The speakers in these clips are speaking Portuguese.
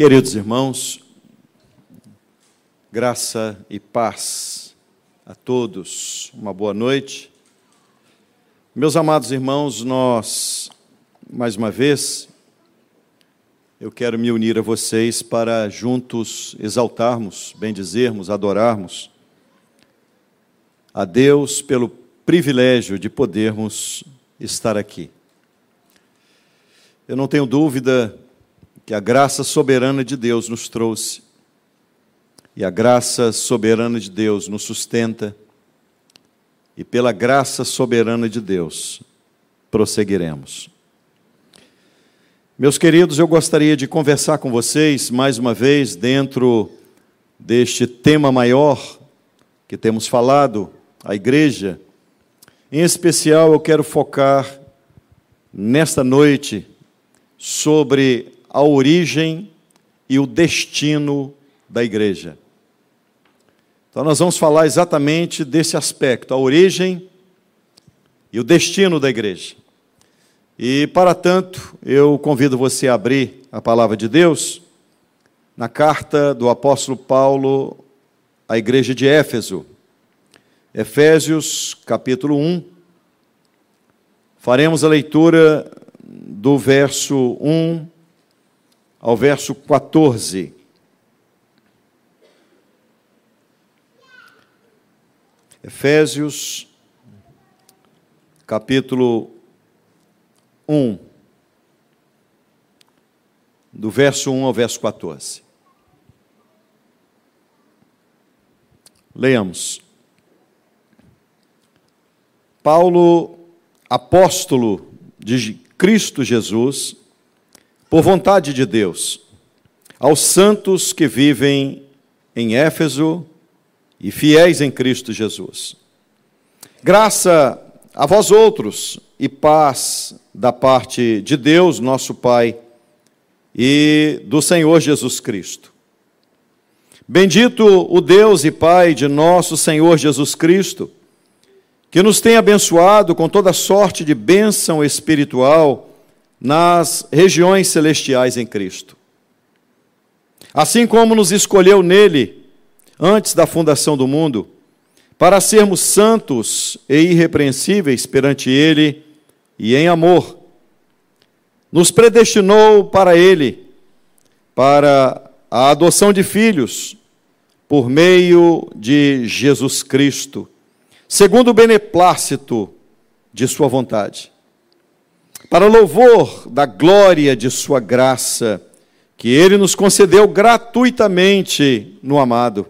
Queridos irmãos, graça e paz a todos, uma boa noite. Meus amados irmãos, nós, mais uma vez, eu quero me unir a vocês para juntos exaltarmos, bendizermos, adorarmos a Deus pelo privilégio de podermos estar aqui. Eu não tenho dúvida que a graça soberana de Deus nos trouxe. E a graça soberana de Deus nos sustenta. E pela graça soberana de Deus prosseguiremos. Meus queridos, eu gostaria de conversar com vocês mais uma vez dentro deste tema maior que temos falado, a igreja. Em especial, eu quero focar nesta noite sobre a origem e o destino da igreja. Então, nós vamos falar exatamente desse aspecto, a origem e o destino da igreja. E, para tanto, eu convido você a abrir a palavra de Deus na carta do apóstolo Paulo à igreja de Éfeso. Efésios, capítulo 1. Faremos a leitura do verso 1 ao verso 14. Efésios, capítulo 1, do verso 1 ao verso 14. Leamos. Paulo, apóstolo de Cristo Jesus, por vontade de Deus, aos santos que vivem em Éfeso e fiéis em Cristo Jesus. Graça a vós outros e paz da parte de Deus, nosso Pai, e do Senhor Jesus Cristo. Bendito o Deus e Pai de nosso Senhor Jesus Cristo, que nos tem abençoado com toda sorte de bênção espiritual nas regiões celestiais em Cristo. Assim como nos escolheu nele, antes da fundação do mundo, para sermos santos e irrepreensíveis perante ele e em amor, nos predestinou para ele, para a adoção de filhos, por meio de Jesus Cristo, segundo o beneplácito de Sua vontade para louvor da glória de Sua graça, que Ele nos concedeu gratuitamente no amado,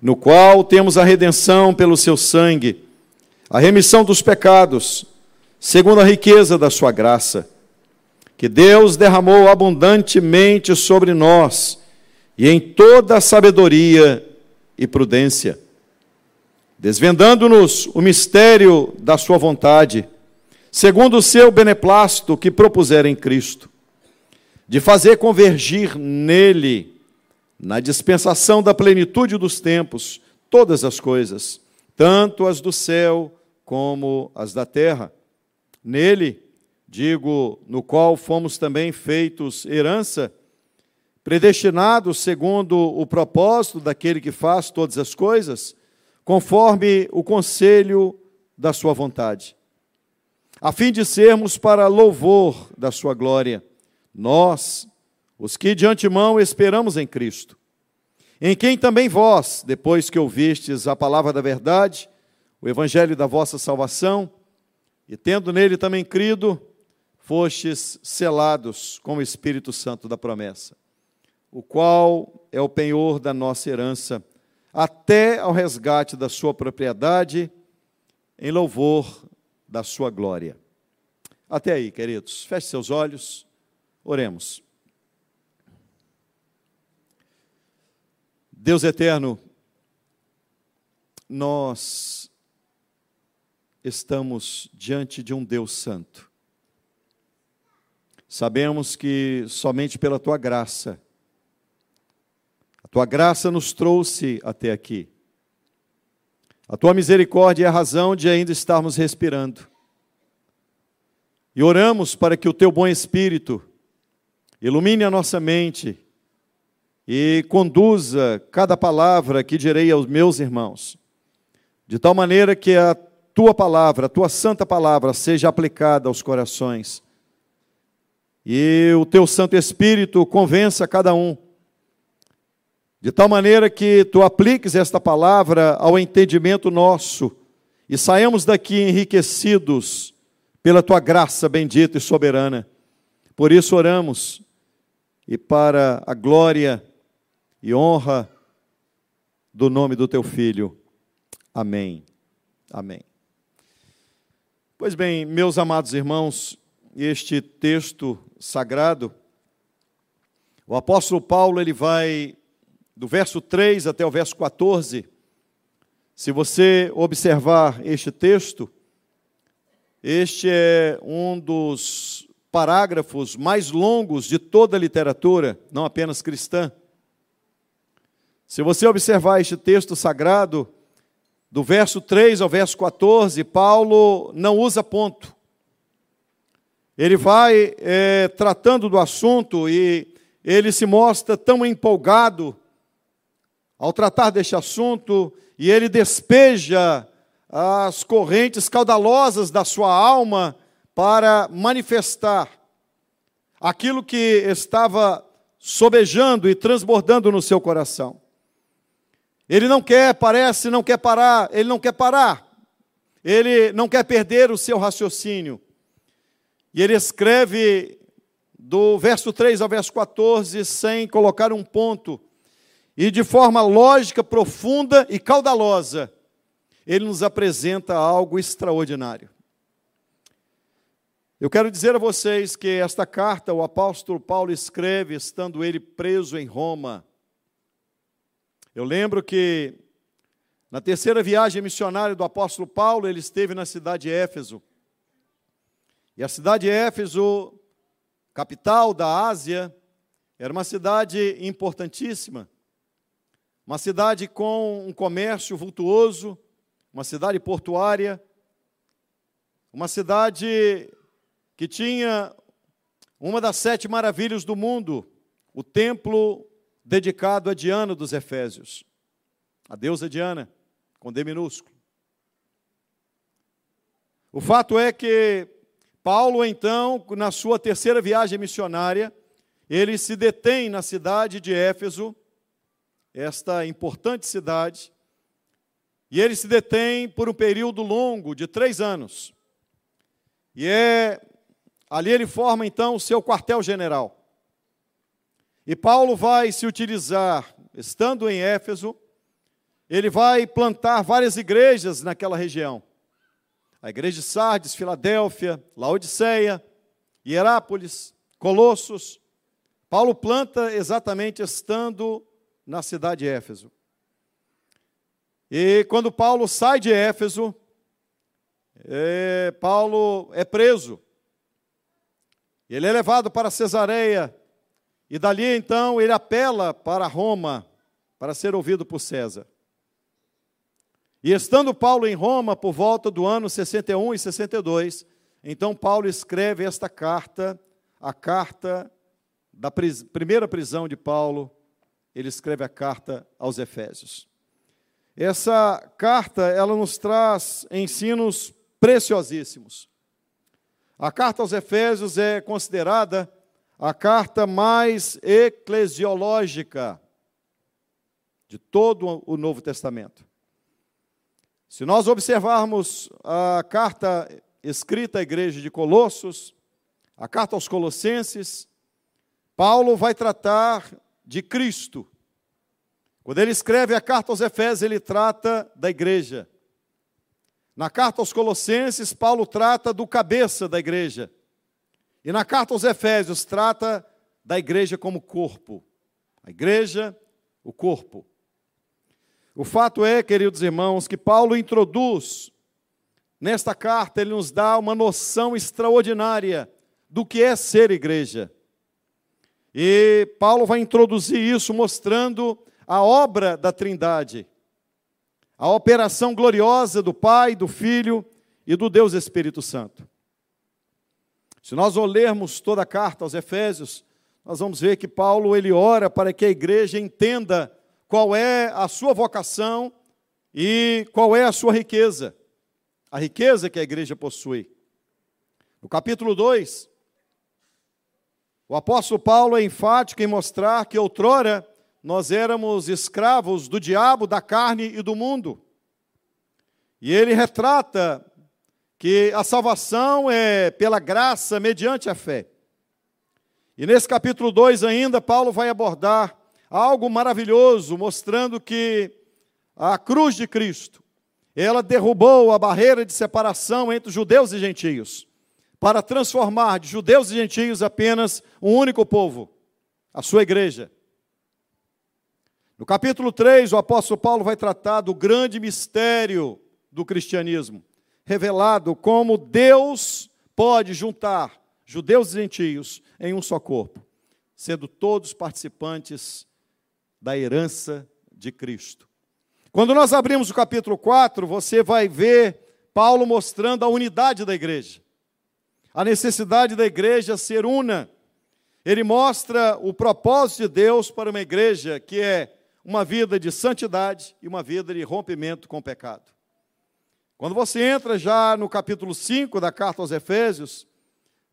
no qual temos a redenção pelo Seu sangue, a remissão dos pecados, segundo a riqueza da Sua graça, que Deus derramou abundantemente sobre nós e em toda sabedoria e prudência, desvendando-nos o mistério da Sua vontade segundo o seu beneplácito que propuser em Cristo, de fazer convergir nele, na dispensação da plenitude dos tempos, todas as coisas, tanto as do céu como as da terra. Nele, digo, no qual fomos também feitos herança, predestinados segundo o propósito daquele que faz todas as coisas, conforme o conselho da sua vontade a fim de sermos para louvor da Sua glória, nós, os que de antemão esperamos em Cristo, em quem também vós, depois que ouvistes a palavra da verdade, o evangelho da vossa salvação, e tendo nele também crido, fostes selados com o Espírito Santo da promessa, o qual é o penhor da nossa herança, até ao resgate da sua propriedade, em louvor da sua glória. Até aí, queridos. Feche seus olhos. Oremos. Deus eterno, nós estamos diante de um Deus santo. Sabemos que somente pela tua graça, a tua graça nos trouxe até aqui. A tua misericórdia é a razão de ainda estarmos respirando. E oramos para que o teu bom espírito ilumine a nossa mente e conduza cada palavra que direi aos meus irmãos, de tal maneira que a tua palavra, a tua santa palavra, seja aplicada aos corações. E o teu Santo Espírito convença cada um, de tal maneira que tu apliques esta palavra ao entendimento nosso e saiamos daqui enriquecidos pela tua graça bendita e soberana. Por isso oramos e para a glória e honra do nome do teu filho. Amém. Amém. Pois bem, meus amados irmãos, este texto sagrado, o apóstolo Paulo ele vai do verso 3 até o verso 14. Se você observar este texto, este é um dos parágrafos mais longos de toda a literatura, não apenas cristã. Se você observar este texto sagrado, do verso 3 ao verso 14, Paulo não usa ponto. Ele vai é, tratando do assunto e ele se mostra tão empolgado ao tratar deste assunto e ele despeja as correntes caudalosas da sua alma para manifestar aquilo que estava sobejando e transbordando no seu coração. Ele não quer, parece, não quer parar, ele não quer parar. Ele não quer perder o seu raciocínio. E ele escreve do verso 3 ao verso 14 sem colocar um ponto. E de forma lógica, profunda e caudalosa, ele nos apresenta algo extraordinário. Eu quero dizer a vocês que esta carta o apóstolo Paulo escreve estando ele preso em Roma. Eu lembro que na terceira viagem missionária do apóstolo Paulo, ele esteve na cidade de Éfeso. E a cidade de Éfeso, capital da Ásia, era uma cidade importantíssima. Uma cidade com um comércio vultuoso, uma cidade portuária, uma cidade que tinha uma das sete maravilhas do mundo, o templo dedicado a Diana dos Efésios, a deusa Diana, com D minúsculo. O fato é que Paulo, então, na sua terceira viagem missionária, ele se detém na cidade de Éfeso, esta importante cidade, e ele se detém por um período longo de três anos. E é ali ele forma então o seu quartel-general. E Paulo vai se utilizar, estando em Éfeso, ele vai plantar várias igrejas naquela região. A igreja de Sardes, Filadélfia, Laodiceia, Hierápolis, Colossos. Paulo planta exatamente estando na cidade de Éfeso. E quando Paulo sai de Éfeso, é, Paulo é preso. Ele é levado para Cesareia e dali então ele apela para Roma para ser ouvido por César. E estando Paulo em Roma por volta do ano 61 e 62, então Paulo escreve esta carta, a carta da pris primeira prisão de Paulo, ele escreve a carta aos Efésios. Essa carta, ela nos traz ensinos preciosíssimos. A carta aos Efésios é considerada a carta mais eclesiológica de todo o Novo Testamento. Se nós observarmos a carta escrita à igreja de Colossos, a carta aos Colossenses, Paulo vai tratar de Cristo. Quando ele escreve a carta aos Efésios, ele trata da igreja. Na carta aos Colossenses, Paulo trata do cabeça da igreja. E na carta aos Efésios trata da igreja como corpo. A igreja, o corpo. O fato é, queridos irmãos, que Paulo introduz nesta carta, ele nos dá uma noção extraordinária do que é ser igreja. E Paulo vai introduzir isso mostrando a obra da Trindade, a operação gloriosa do Pai, do Filho e do Deus Espírito Santo. Se nós lermos toda a carta aos Efésios, nós vamos ver que Paulo ele ora para que a igreja entenda qual é a sua vocação e qual é a sua riqueza. A riqueza que a igreja possui. No capítulo 2, o apóstolo Paulo é enfático em mostrar que outrora nós éramos escravos do diabo, da carne e do mundo. E ele retrata que a salvação é pela graça mediante a fé. E nesse capítulo 2 ainda, Paulo vai abordar algo maravilhoso, mostrando que a cruz de Cristo, ela derrubou a barreira de separação entre judeus e gentios, para transformar de judeus e gentios apenas um único povo, a sua igreja. No capítulo 3, o apóstolo Paulo vai tratar do grande mistério do cristianismo, revelado como Deus pode juntar judeus e gentios em um só corpo, sendo todos participantes da herança de Cristo. Quando nós abrimos o capítulo 4, você vai ver Paulo mostrando a unidade da igreja, a necessidade da igreja ser una. Ele mostra o propósito de Deus para uma igreja que é uma vida de santidade e uma vida de rompimento com o pecado. Quando você entra já no capítulo 5 da carta aos Efésios,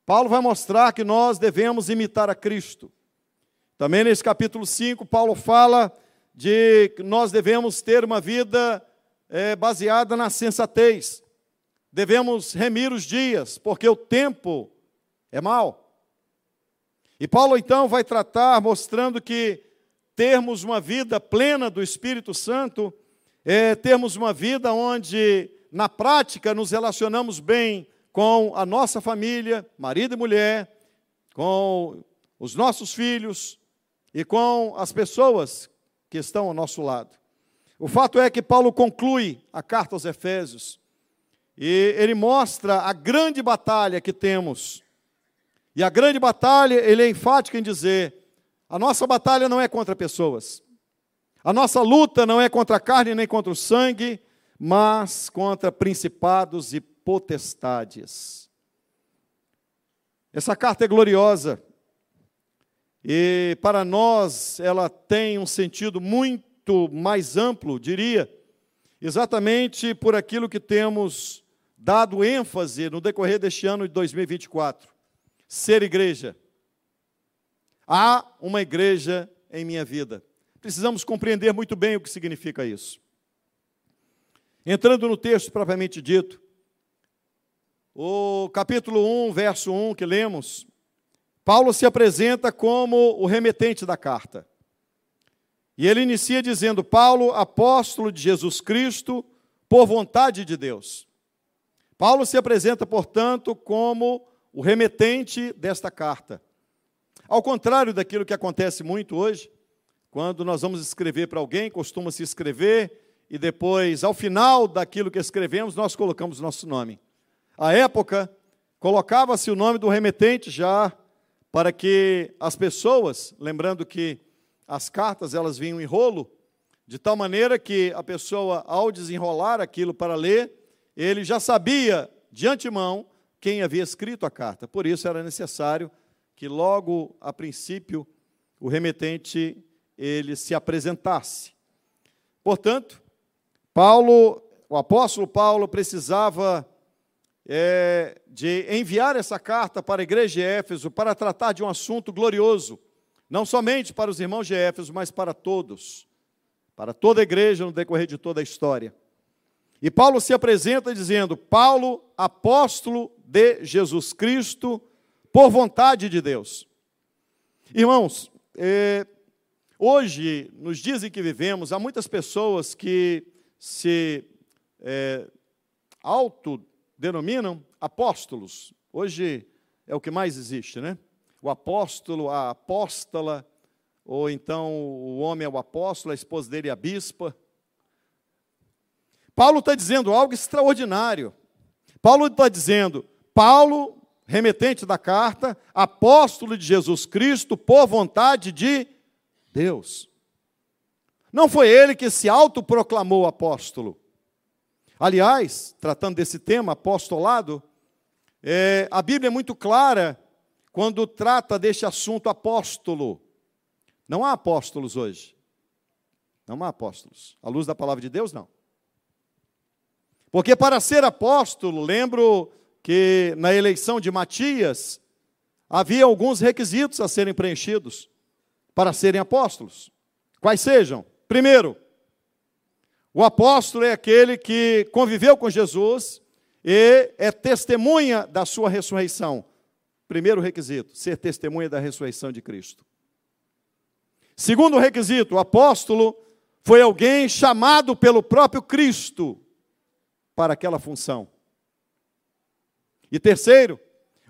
Paulo vai mostrar que nós devemos imitar a Cristo. Também nesse capítulo 5, Paulo fala de que nós devemos ter uma vida é, baseada na sensatez. Devemos remir os dias, porque o tempo é mau. E Paulo então vai tratar mostrando que termos uma vida plena do Espírito Santo é termos uma vida onde na prática, nos relacionamos bem com a nossa família, marido e mulher, com os nossos filhos e com as pessoas que estão ao nosso lado. O fato é que Paulo conclui a carta aos Efésios e ele mostra a grande batalha que temos. E a grande batalha, ele é enfático em dizer: a nossa batalha não é contra pessoas. A nossa luta não é contra a carne nem contra o sangue, mas contra principados e potestades. Essa carta é gloriosa e para nós ela tem um sentido muito mais amplo, diria, exatamente por aquilo que temos dado ênfase no decorrer deste ano de 2024. Ser igreja. Há uma igreja em minha vida. Precisamos compreender muito bem o que significa isso. Entrando no texto propriamente dito, o capítulo 1, verso 1 que lemos, Paulo se apresenta como o remetente da carta. E ele inicia dizendo: Paulo, apóstolo de Jesus Cristo, por vontade de Deus. Paulo se apresenta, portanto, como o remetente desta carta. Ao contrário daquilo que acontece muito hoje, quando nós vamos escrever para alguém, costuma-se escrever e depois, ao final daquilo que escrevemos, nós colocamos nosso nome. À época, colocava-se o nome do remetente já para que as pessoas, lembrando que as cartas elas vinham em rolo, de tal maneira que a pessoa, ao desenrolar aquilo para ler, ele já sabia de antemão quem havia escrito a carta. Por isso era necessário que logo a princípio o remetente ele se apresentasse. Portanto, Paulo, o apóstolo Paulo, precisava é, de enviar essa carta para a igreja de Éfeso para tratar de um assunto glorioso, não somente para os irmãos de Éfeso, mas para todos, para toda a igreja no decorrer de toda a história. E Paulo se apresenta dizendo: Paulo, apóstolo de Jesus Cristo, por vontade de Deus. Irmãos, é, hoje, nos dias em que vivemos, há muitas pessoas que se é, autodenominam apóstolos. Hoje é o que mais existe, né? O apóstolo, a apóstola, ou então o homem é o apóstolo, a esposa dele é a bispa. Paulo está dizendo algo extraordinário. Paulo está dizendo, Paulo, remetente da carta, apóstolo de Jesus Cristo, por vontade de Deus. Não foi ele que se autoproclamou apóstolo. Aliás, tratando desse tema, apostolado, é, a Bíblia é muito clara quando trata deste assunto apóstolo. Não há apóstolos hoje. Não há apóstolos. À luz da palavra de Deus, não. Porque para ser apóstolo, lembro que na eleição de Matias, havia alguns requisitos a serem preenchidos para serem apóstolos. Quais sejam? Primeiro, o apóstolo é aquele que conviveu com Jesus e é testemunha da sua ressurreição. Primeiro requisito, ser testemunha da ressurreição de Cristo. Segundo requisito, o apóstolo foi alguém chamado pelo próprio Cristo para aquela função. E terceiro,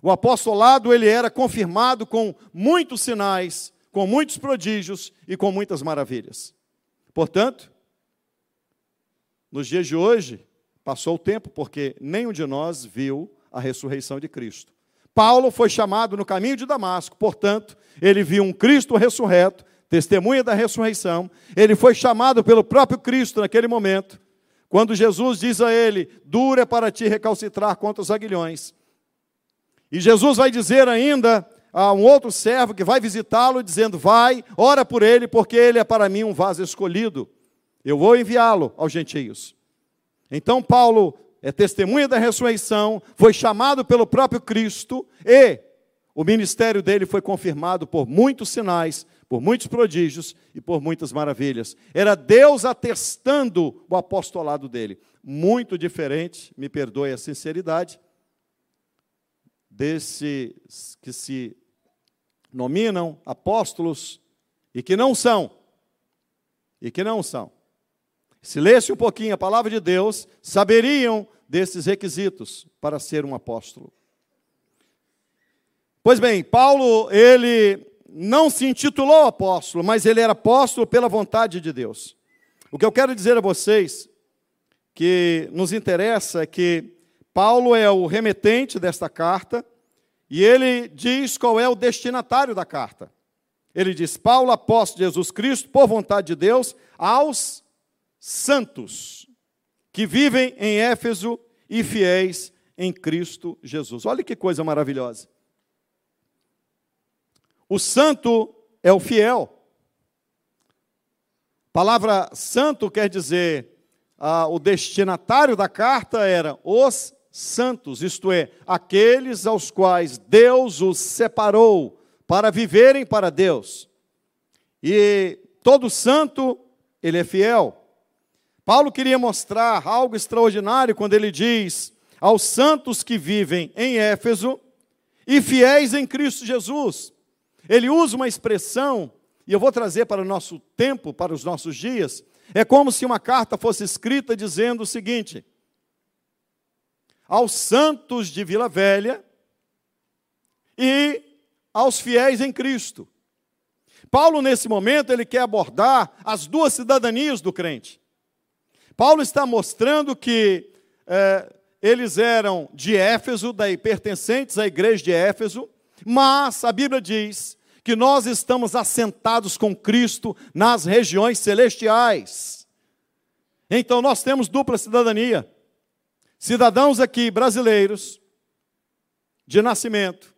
o apostolado ele era confirmado com muitos sinais, com muitos prodígios e com muitas maravilhas. Portanto, nos dias de hoje, passou o tempo porque nenhum de nós viu a ressurreição de Cristo. Paulo foi chamado no caminho de Damasco, portanto, ele viu um Cristo ressurreto, testemunha da ressurreição. Ele foi chamado pelo próprio Cristo naquele momento, quando Jesus diz a ele: Dura é para ti recalcitrar contra os aguilhões. E Jesus vai dizer ainda a um outro servo que vai visitá-lo, dizendo: Vai, ora por ele, porque ele é para mim um vaso escolhido. Eu vou enviá-lo aos gentios. Então, Paulo é testemunha da ressurreição, foi chamado pelo próprio Cristo e o ministério dele foi confirmado por muitos sinais, por muitos prodígios e por muitas maravilhas. Era Deus atestando o apostolado dele. Muito diferente, me perdoe a sinceridade, desses que se nominam apóstolos e que não são. E que não são. Se lesse um pouquinho a palavra de Deus, saberiam desses requisitos para ser um apóstolo. Pois bem, Paulo, ele não se intitulou apóstolo, mas ele era apóstolo pela vontade de Deus. O que eu quero dizer a vocês, que nos interessa, é que Paulo é o remetente desta carta, e ele diz qual é o destinatário da carta. Ele diz: Paulo, apóstolo de Jesus Cristo, por vontade de Deus, aos santos que vivem em Éfeso e fiéis em Cristo Jesus. Olha que coisa maravilhosa. O santo é o fiel. A palavra santo quer dizer, ah, o destinatário da carta era os santos, isto é, aqueles aos quais Deus os separou para viverem para Deus. E todo santo, ele é fiel. Paulo queria mostrar algo extraordinário quando ele diz aos santos que vivem em Éfeso e fiéis em Cristo Jesus. Ele usa uma expressão, e eu vou trazer para o nosso tempo, para os nossos dias, é como se uma carta fosse escrita dizendo o seguinte: aos santos de Vila Velha e aos fiéis em Cristo. Paulo, nesse momento, ele quer abordar as duas cidadanias do crente. Paulo está mostrando que é, eles eram de Éfeso, daí pertencentes à igreja de Éfeso, mas a Bíblia diz que nós estamos assentados com Cristo nas regiões celestiais. Então nós temos dupla cidadania cidadãos aqui brasileiros, de nascimento,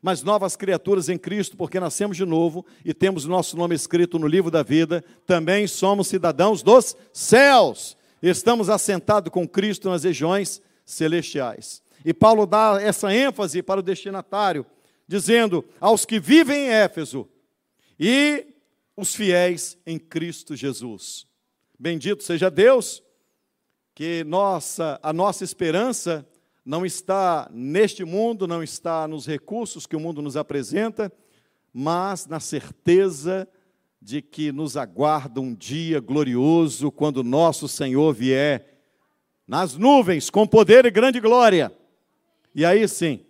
mas novas criaturas em Cristo, porque nascemos de novo e temos nosso nome escrito no livro da vida, também somos cidadãos dos céus. Estamos assentados com Cristo nas regiões celestiais. E Paulo dá essa ênfase para o destinatário, dizendo aos que vivem em Éfeso e os fiéis em Cristo Jesus. Bendito seja Deus que nossa, a nossa esperança não está neste mundo, não está nos recursos que o mundo nos apresenta, mas na certeza de que nos aguarda um dia glorioso quando nosso Senhor vier nas nuvens com poder e grande glória. E aí sim,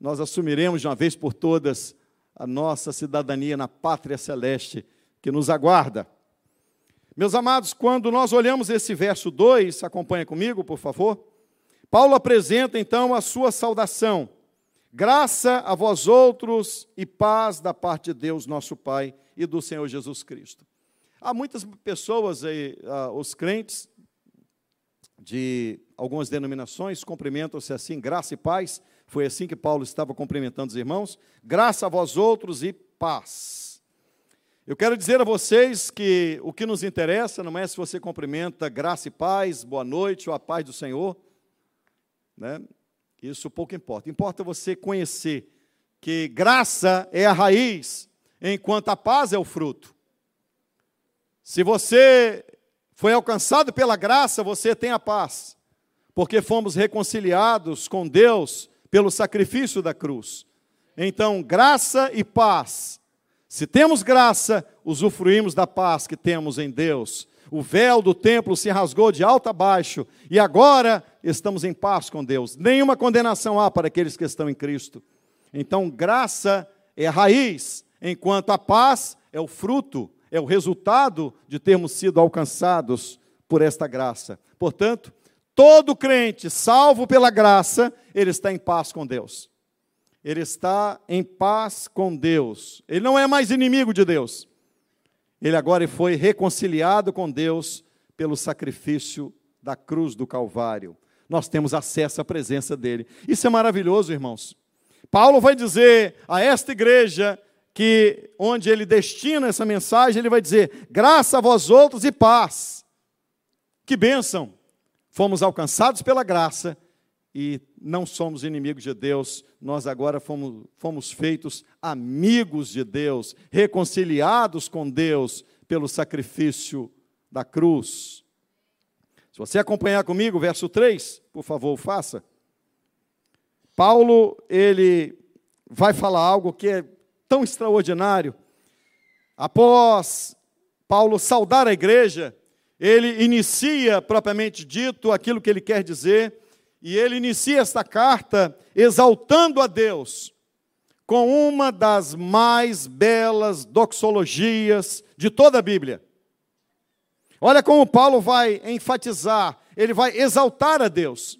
nós assumiremos de uma vez por todas a nossa cidadania na pátria celeste que nos aguarda. Meus amados, quando nós olhamos esse verso 2, acompanha comigo, por favor. Paulo apresenta então a sua saudação. Graça a vós outros e paz da parte de Deus, nosso Pai, e do Senhor Jesus Cristo. Há muitas pessoas aí, os crentes de algumas denominações cumprimentam-se assim, graça e paz. Foi assim que Paulo estava cumprimentando os irmãos. Graça a vós outros e paz. Eu quero dizer a vocês que o que nos interessa não é se você cumprimenta graça e paz, boa noite ou a paz do Senhor. Né? Isso pouco importa. Importa você conhecer que graça é a raiz, enquanto a paz é o fruto. Se você foi alcançado pela graça, você tem a paz, porque fomos reconciliados com Deus pelo sacrifício da cruz. Então, graça e paz. Se temos graça, usufruímos da paz que temos em Deus. O véu do templo se rasgou de alto a baixo e agora estamos em paz com Deus. Nenhuma condenação há para aqueles que estão em Cristo. Então, graça é a raiz, enquanto a paz é o fruto, é o resultado de termos sido alcançados por esta graça. Portanto, todo crente salvo pela graça, ele está em paz com Deus. Ele está em paz com Deus. Ele não é mais inimigo de Deus. Ele agora foi reconciliado com Deus pelo sacrifício da cruz do Calvário. Nós temos acesso à presença dele. Isso é maravilhoso, irmãos. Paulo vai dizer a esta igreja que onde ele destina essa mensagem, ele vai dizer: graça a vós outros e paz. Que bênção! Fomos alcançados pela graça e não somos inimigos de Deus, nós agora fomos, fomos feitos amigos de Deus, reconciliados com Deus pelo sacrifício da cruz. Se você acompanhar comigo, verso 3, por favor, faça. Paulo, ele vai falar algo que é tão extraordinário. Após Paulo saudar a igreja, ele inicia, propriamente dito, aquilo que ele quer dizer, e ele inicia esta carta exaltando a Deus com uma das mais belas doxologias de toda a Bíblia. Olha como Paulo vai enfatizar, ele vai exaltar a Deus.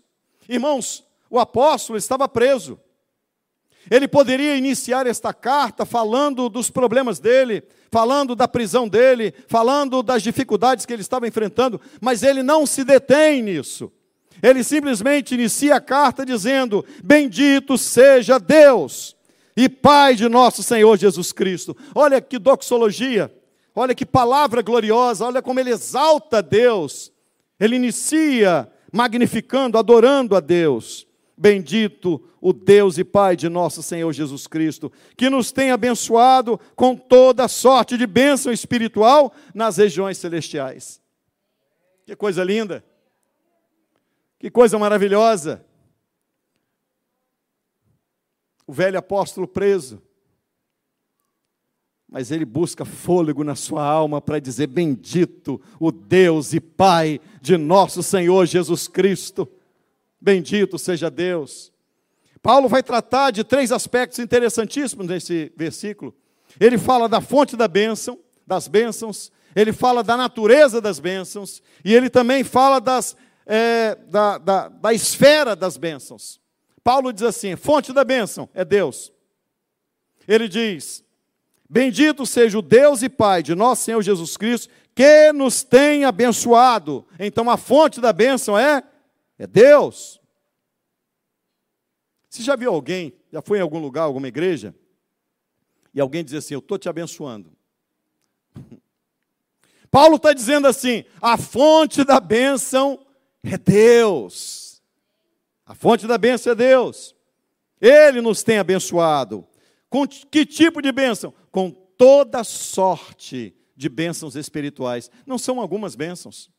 Irmãos, o apóstolo estava preso. Ele poderia iniciar esta carta falando dos problemas dele, falando da prisão dele, falando das dificuldades que ele estava enfrentando, mas ele não se detém nisso. Ele simplesmente inicia a carta dizendo: Bendito seja Deus e Pai de nosso Senhor Jesus Cristo. Olha que doxologia, olha que palavra gloriosa, olha como ele exalta Deus. Ele inicia magnificando, adorando a Deus. Bendito o Deus e Pai de nosso Senhor Jesus Cristo, que nos tem abençoado com toda sorte de bênção espiritual nas regiões celestiais. Que coisa linda! Que coisa maravilhosa! O velho apóstolo preso, mas ele busca fôlego na sua alma para dizer: Bendito o Deus e Pai de nosso Senhor Jesus Cristo Bendito seja Deus. Paulo vai tratar de três aspectos interessantíssimos nesse versículo. Ele fala da fonte da bênção, das bênçãos, ele fala da natureza das bênçãos, e ele também fala das, é, da, da, da esfera das bênçãos. Paulo diz assim: fonte da bênção é Deus. Ele diz: Bendito seja o Deus e Pai de nosso Senhor Jesus Cristo, que nos tem abençoado. Então a fonte da bênção é é Deus. Você já viu alguém, já foi em algum lugar, alguma igreja, e alguém diz assim: Eu estou te abençoando. Paulo está dizendo assim: a fonte da bênção é Deus. A fonte da bênção é Deus. Ele nos tem abençoado. Com que tipo de bênção? Com toda sorte de bênçãos espirituais. Não são algumas bênçãos.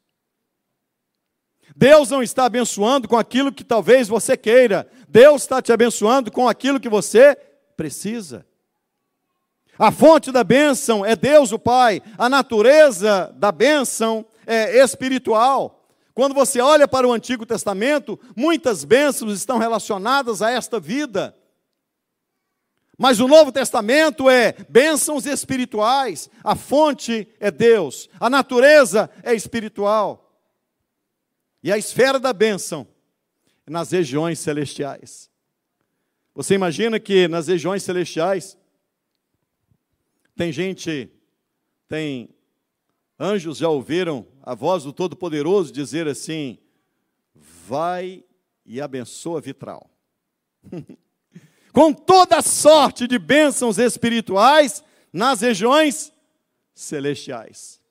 Deus não está abençoando com aquilo que talvez você queira, Deus está te abençoando com aquilo que você precisa. A fonte da bênção é Deus o Pai, a natureza da bênção é espiritual. Quando você olha para o Antigo Testamento, muitas bênçãos estão relacionadas a esta vida. Mas o Novo Testamento é bênçãos espirituais, a fonte é Deus, a natureza é espiritual. E a esfera da bênção é nas regiões celestiais. Você imagina que nas regiões celestiais tem gente, tem anjos já ouviram a voz do Todo-Poderoso dizer assim: vai e abençoa Vitral. com toda sorte de bênçãos espirituais nas regiões celestiais.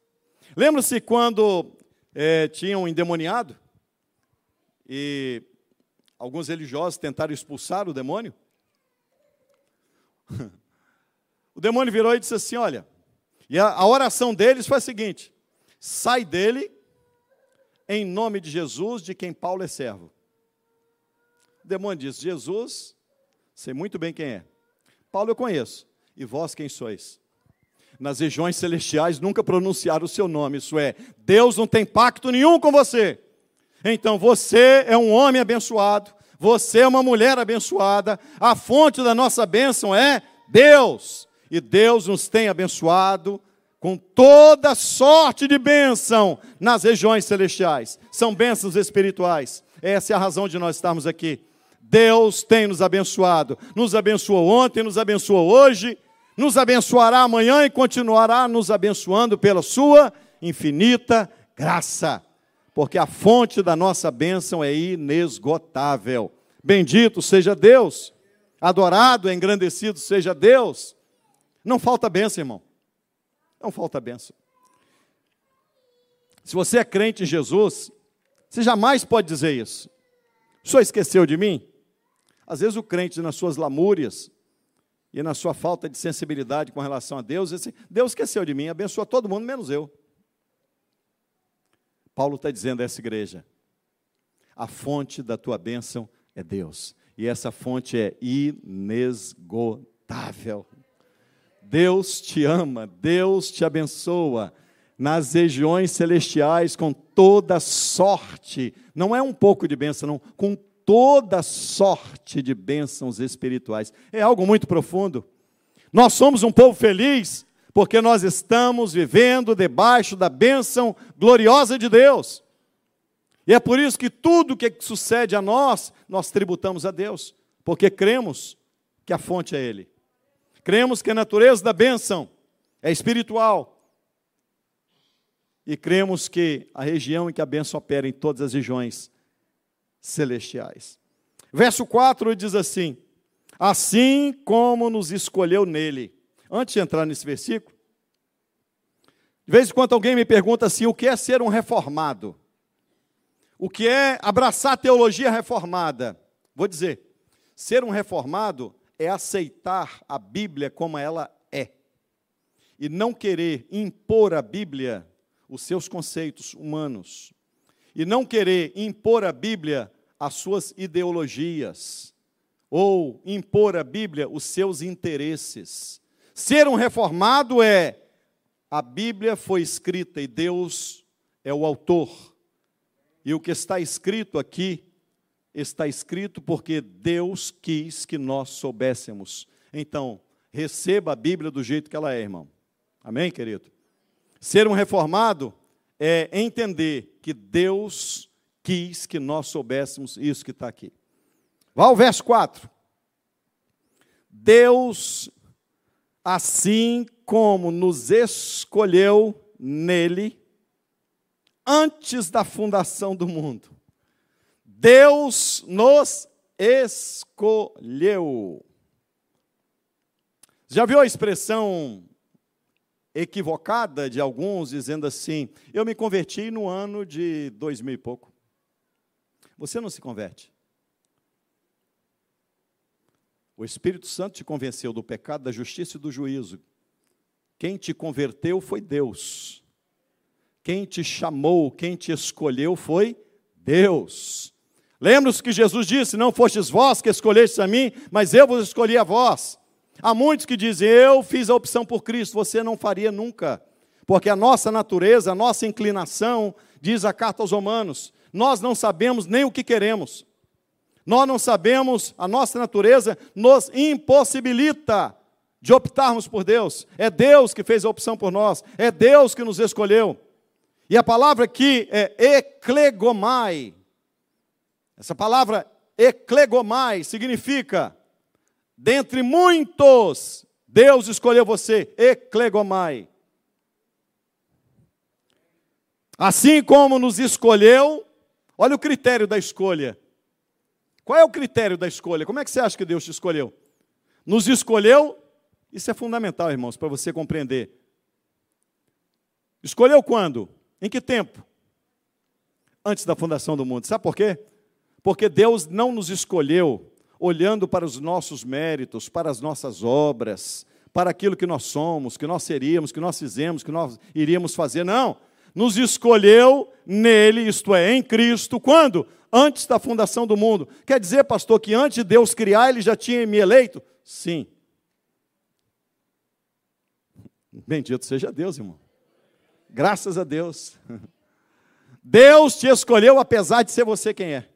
Lembra-se quando é, endemoniado e alguns religiosos tentaram expulsar o demônio? O demônio virou e disse assim: Olha, e a, a oração deles foi a seguinte: sai dele em nome de Jesus, de quem Paulo é servo. O demônio disse: Jesus, sei muito bem quem é. Paulo eu conheço. E vós quem sois? Nas regiões celestiais nunca pronunciaram o seu nome, isso é, Deus não tem pacto nenhum com você. Então você é um homem abençoado, você é uma mulher abençoada, a fonte da nossa bênção é Deus e Deus nos tem abençoado com toda sorte de bênção nas regiões celestiais. São bênçãos espirituais. Essa é a razão de nós estarmos aqui. Deus tem nos abençoado. Nos abençoou ontem, nos abençoou hoje, nos abençoará amanhã e continuará nos abençoando pela sua infinita graça. Porque a fonte da nossa bênção é inesgotável. Bendito seja Deus. Adorado, engrandecido seja Deus. Não falta bênção, irmão. Não falta bênção. Se você é crente em Jesus, você jamais pode dizer isso. Senhor esqueceu de mim? Às vezes o crente, nas suas lamúrias e na sua falta de sensibilidade com relação a Deus, assim, Deus esqueceu de mim, abençoa todo mundo, menos eu. Paulo está dizendo a essa igreja: a fonte da tua bênção é Deus, e essa fonte é inesgotável. Deus te ama, Deus te abençoa nas regiões celestiais com toda sorte, não é um pouco de bênção, não, com toda sorte de bênçãos espirituais. É algo muito profundo. Nós somos um povo feliz porque nós estamos vivendo debaixo da bênção gloriosa de Deus. E é por isso que tudo que sucede a nós, nós tributamos a Deus, porque cremos que a fonte é Ele. Cremos que a natureza da bênção é espiritual. E cremos que a região em que a bênção opera em todas as regiões celestiais. Verso 4 diz assim: Assim como nos escolheu nele. Antes de entrar nesse versículo, de vez em quando alguém me pergunta assim: o que é ser um reformado? O que é abraçar a teologia reformada? Vou dizer: ser um reformado é aceitar a Bíblia como ela é e não querer impor à Bíblia os seus conceitos humanos e não querer impor à Bíblia as suas ideologias ou impor à Bíblia os seus interesses. Ser um reformado é a Bíblia foi escrita e Deus é o autor. E o que está escrito aqui está escrito porque Deus quis que nós soubéssemos. Então, receba a Bíblia do jeito que ela é, irmão. Amém, querido? Ser um reformado é entender que Deus quis que nós soubéssemos isso que está aqui. Vá ao verso 4. Deus, assim como nos escolheu nele, antes da fundação do mundo, Deus nos escolheu. Já viu a expressão equivocada de alguns dizendo assim: Eu me converti no ano de dois mil e pouco. Você não se converte. O Espírito Santo te convenceu do pecado, da justiça e do juízo. Quem te converteu foi Deus. Quem te chamou, quem te escolheu foi Deus. Lembra-se que Jesus disse: Não fostes vós que escolhestes a mim, mas eu vos escolhi a vós. Há muitos que dizem: Eu fiz a opção por Cristo, você não faria nunca. Porque a nossa natureza, a nossa inclinação, diz a carta aos Romanos, nós não sabemos nem o que queremos. Nós não sabemos, a nossa natureza nos impossibilita de optarmos por Deus. É Deus que fez a opção por nós, é Deus que nos escolheu. E a palavra aqui é eclegomai, essa palavra eclegomai significa, dentre muitos, Deus escolheu você, eclegomai. Assim como nos escolheu Olha o critério da escolha. Qual é o critério da escolha? Como é que você acha que Deus te escolheu? Nos escolheu, isso é fundamental, irmãos, para você compreender. Escolheu quando? Em que tempo? Antes da fundação do mundo. Sabe por quê? Porque Deus não nos escolheu olhando para os nossos méritos, para as nossas obras, para aquilo que nós somos, que nós seríamos, que nós fizemos, que nós iríamos fazer. Não. Nos escolheu nele, isto é, em Cristo, quando? Antes da fundação do mundo. Quer dizer, pastor, que antes de Deus criar, ele já tinha me eleito? Sim. Bendito seja Deus, irmão. Graças a Deus. Deus te escolheu apesar de ser você quem é.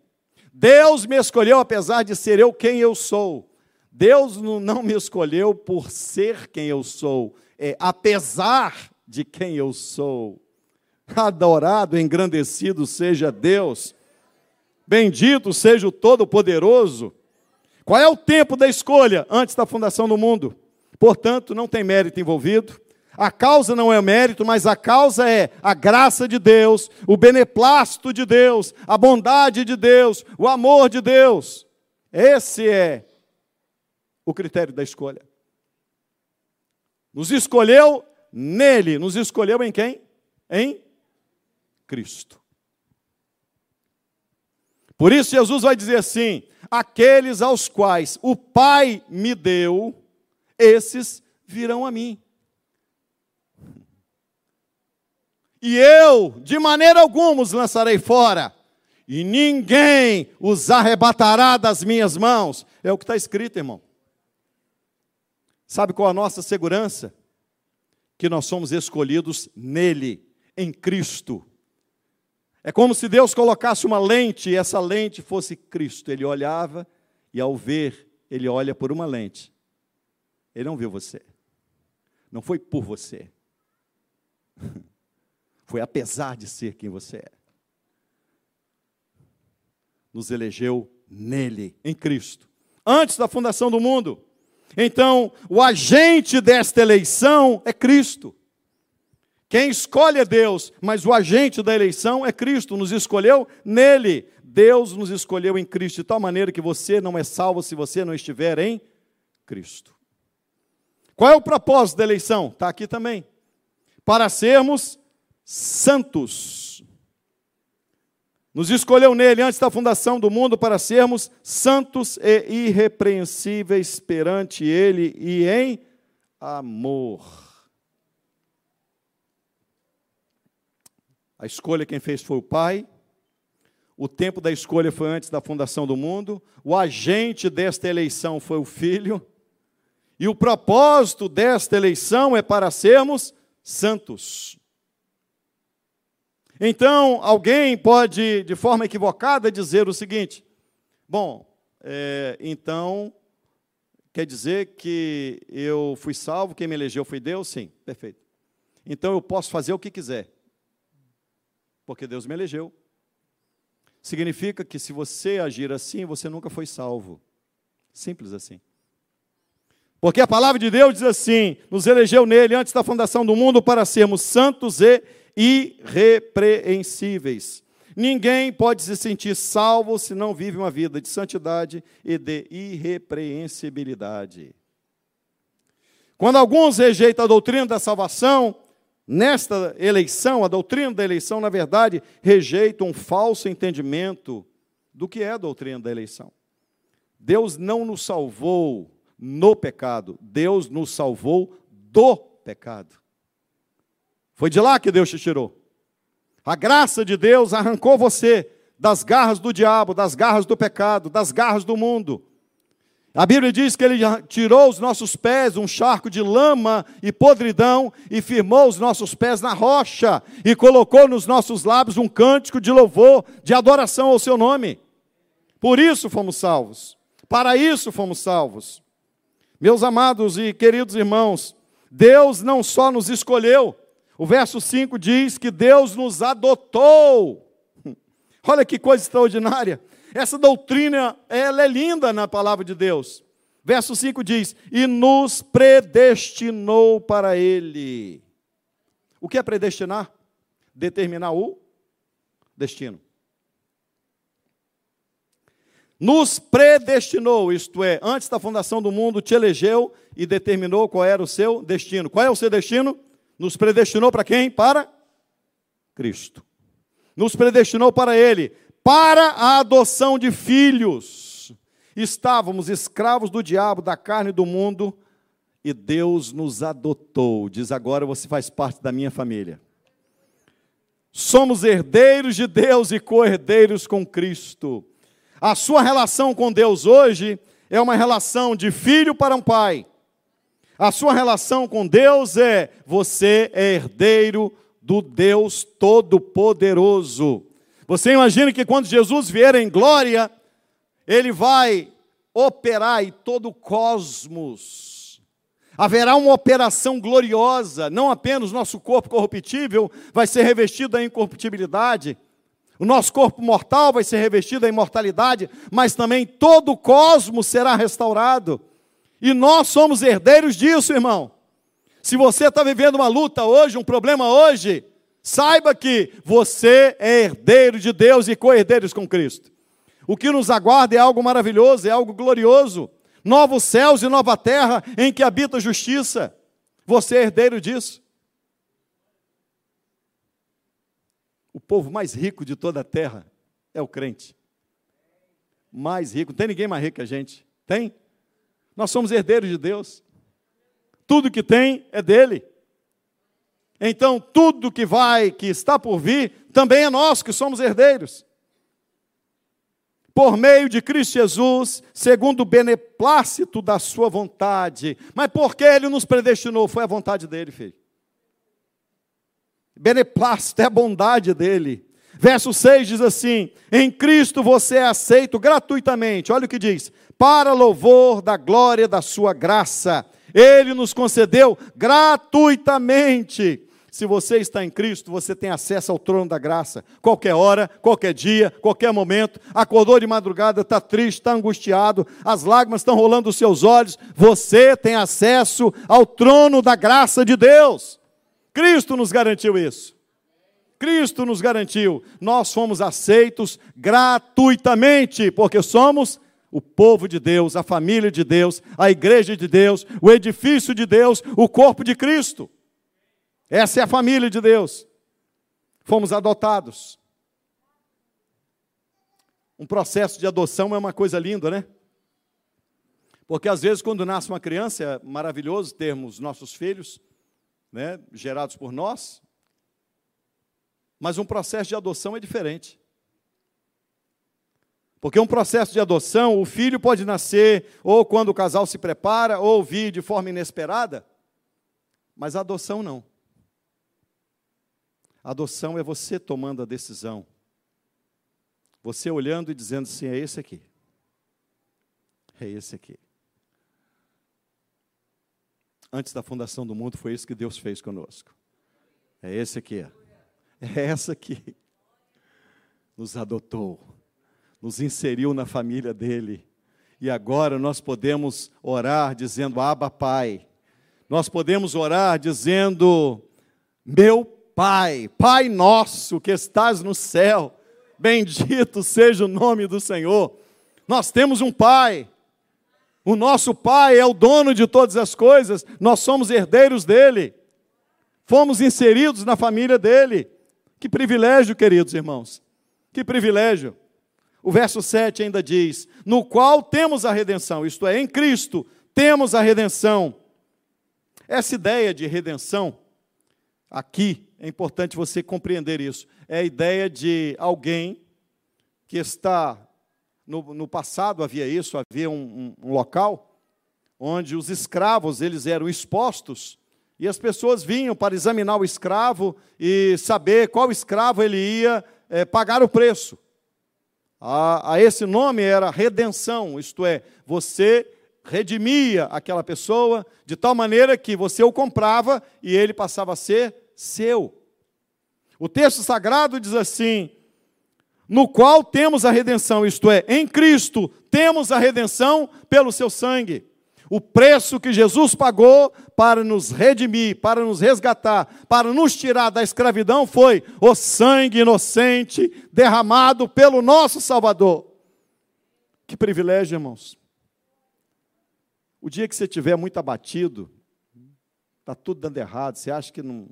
Deus me escolheu apesar de ser eu quem eu sou. Deus não me escolheu por ser quem eu sou, é apesar de quem eu sou. Adorado, engrandecido seja Deus. Bendito seja o Todo-Poderoso. Qual é o tempo da escolha? Antes da fundação do mundo. Portanto, não tem mérito envolvido. A causa não é o mérito, mas a causa é a graça de Deus, o beneplácito de Deus, a bondade de Deus, o amor de Deus. Esse é o critério da escolha. Nos escolheu nele, nos escolheu em quem? Em Cristo. Por isso Jesus vai dizer assim: aqueles aos quais o Pai me deu, esses virão a mim. E eu, de maneira alguma, os lançarei fora, e ninguém os arrebatará das minhas mãos. É o que está escrito, irmão. Sabe qual a nossa segurança? Que nós somos escolhidos nele, em Cristo. É como se Deus colocasse uma lente e essa lente fosse Cristo. Ele olhava e, ao ver, ele olha por uma lente. Ele não viu você. Não foi por você. Foi apesar de ser quem você é. Nos elegeu nele, em Cristo. Antes da fundação do mundo. Então, o agente desta eleição é Cristo. Quem escolhe é Deus, mas o agente da eleição é Cristo, nos escolheu nele. Deus nos escolheu em Cristo, de tal maneira que você não é salvo se você não estiver em Cristo. Qual é o propósito da eleição? Está aqui também. Para sermos santos. Nos escolheu nele antes da fundação do mundo para sermos santos e irrepreensíveis perante ele e em amor. A escolha quem fez foi o Pai. O tempo da escolha foi antes da fundação do mundo. O agente desta eleição foi o Filho. E o propósito desta eleição é para sermos santos. Então, alguém pode, de forma equivocada, dizer o seguinte: bom, é, então, quer dizer que eu fui salvo, quem me elegeu foi Deus? Sim, perfeito. Então eu posso fazer o que quiser, porque Deus me elegeu. Significa que se você agir assim, você nunca foi salvo. Simples assim. Porque a palavra de Deus diz assim: nos elegeu nele antes da fundação do mundo para sermos santos e irrepreensíveis. Ninguém pode se sentir salvo se não vive uma vida de santidade e de irrepreensibilidade. Quando alguns rejeitam a doutrina da salvação, nesta eleição, a doutrina da eleição, na verdade, rejeita um falso entendimento do que é a doutrina da eleição. Deus não nos salvou no pecado, Deus nos salvou do pecado. Foi de lá que Deus te tirou. A graça de Deus arrancou você das garras do diabo, das garras do pecado, das garras do mundo. A Bíblia diz que ele tirou os nossos pés um charco de lama e podridão e firmou os nossos pés na rocha e colocou nos nossos lábios um cântico de louvor, de adoração ao seu nome. Por isso fomos salvos. Para isso fomos salvos. Meus amados e queridos irmãos, Deus não só nos escolheu, o verso 5 diz que Deus nos adotou. Olha que coisa extraordinária. Essa doutrina, ela é linda na palavra de Deus. Verso 5 diz: "E nos predestinou para ele". O que é predestinar? Determinar o destino. nos predestinou, isto é, antes da fundação do mundo, te elegeu e determinou qual era o seu destino. Qual é o seu destino? Nos predestinou para quem? Para Cristo. Nos predestinou para Ele, para a adoção de filhos. Estávamos escravos do diabo, da carne e do mundo, e Deus nos adotou. Diz agora você faz parte da minha família. Somos herdeiros de Deus e co-herdeiros com Cristo. A sua relação com Deus hoje é uma relação de filho para um pai. A sua relação com Deus é você é herdeiro do Deus Todo-Poderoso. Você imagina que quando Jesus vier em glória, ele vai operar em todo o cosmos. Haverá uma operação gloriosa, não apenas nosso corpo corruptível vai ser revestido da incorruptibilidade, o nosso corpo mortal vai ser revestido da imortalidade, mas também todo o cosmos será restaurado. E nós somos herdeiros disso, irmão. Se você está vivendo uma luta hoje, um problema hoje, saiba que você é herdeiro de Deus e co-herdeiros com Cristo. O que nos aguarda é algo maravilhoso, é algo glorioso. Novos céus e nova terra em que habita a justiça. Você é herdeiro disso. O povo mais rico de toda a terra é o crente. Mais rico. Não tem ninguém mais rico que a gente. Tem? Nós somos herdeiros de Deus. Tudo que tem é dele. Então, tudo que vai, que está por vir, também é nós que somos herdeiros. Por meio de Cristo Jesus, segundo o beneplácito da sua vontade. Mas porque ele nos predestinou? Foi a vontade dele, filho beneplácito, é a bondade dele. Verso 6 diz assim: Em Cristo você é aceito gratuitamente. Olha o que diz: Para louvor da glória da sua graça. Ele nos concedeu gratuitamente. Se você está em Cristo, você tem acesso ao trono da graça. Qualquer hora, qualquer dia, qualquer momento. Acordou de madrugada, está triste, está angustiado, as lágrimas estão rolando dos seus olhos. Você tem acesso ao trono da graça de Deus. Cristo nos garantiu isso. Cristo nos garantiu. Nós fomos aceitos gratuitamente, porque somos o povo de Deus, a família de Deus, a igreja de Deus, o edifício de Deus, o corpo de Cristo. Essa é a família de Deus. Fomos adotados. Um processo de adoção é uma coisa linda, né? Porque às vezes, quando nasce uma criança, é maravilhoso termos nossos filhos né, gerados por nós, mas um processo de adoção é diferente. Porque um processo de adoção, o filho pode nascer ou quando o casal se prepara, ou vir de forma inesperada, mas a adoção não. A adoção é você tomando a decisão. Você olhando e dizendo assim: é esse aqui. É esse aqui antes da fundação do mundo, foi isso que Deus fez conosco. É esse aqui. É essa aqui. Nos adotou, nos inseriu na família dele. E agora nós podemos orar dizendo: Abba, Pai. Nós podemos orar dizendo: Meu Pai, Pai nosso que estás no céu, bendito seja o nome do Senhor. Nós temos um Pai o nosso Pai é o dono de todas as coisas, nós somos herdeiros dele, fomos inseridos na família dele. Que privilégio, queridos irmãos, que privilégio. O verso 7 ainda diz: No qual temos a redenção, isto é, em Cristo temos a redenção. Essa ideia de redenção, aqui, é importante você compreender isso, é a ideia de alguém que está no, no passado havia isso, havia um, um, um local onde os escravos eles eram expostos e as pessoas vinham para examinar o escravo e saber qual escravo ele ia é, pagar o preço. A, a, esse nome era redenção, isto é, você redimia aquela pessoa de tal maneira que você o comprava e ele passava a ser seu. O texto sagrado diz assim: no qual temos a redenção, isto é, em Cristo temos a redenção pelo seu sangue. O preço que Jesus pagou para nos redimir, para nos resgatar, para nos tirar da escravidão foi o sangue inocente derramado pelo nosso Salvador. Que privilégio, irmãos. O dia que você estiver muito abatido, está tudo dando errado, você acha que não.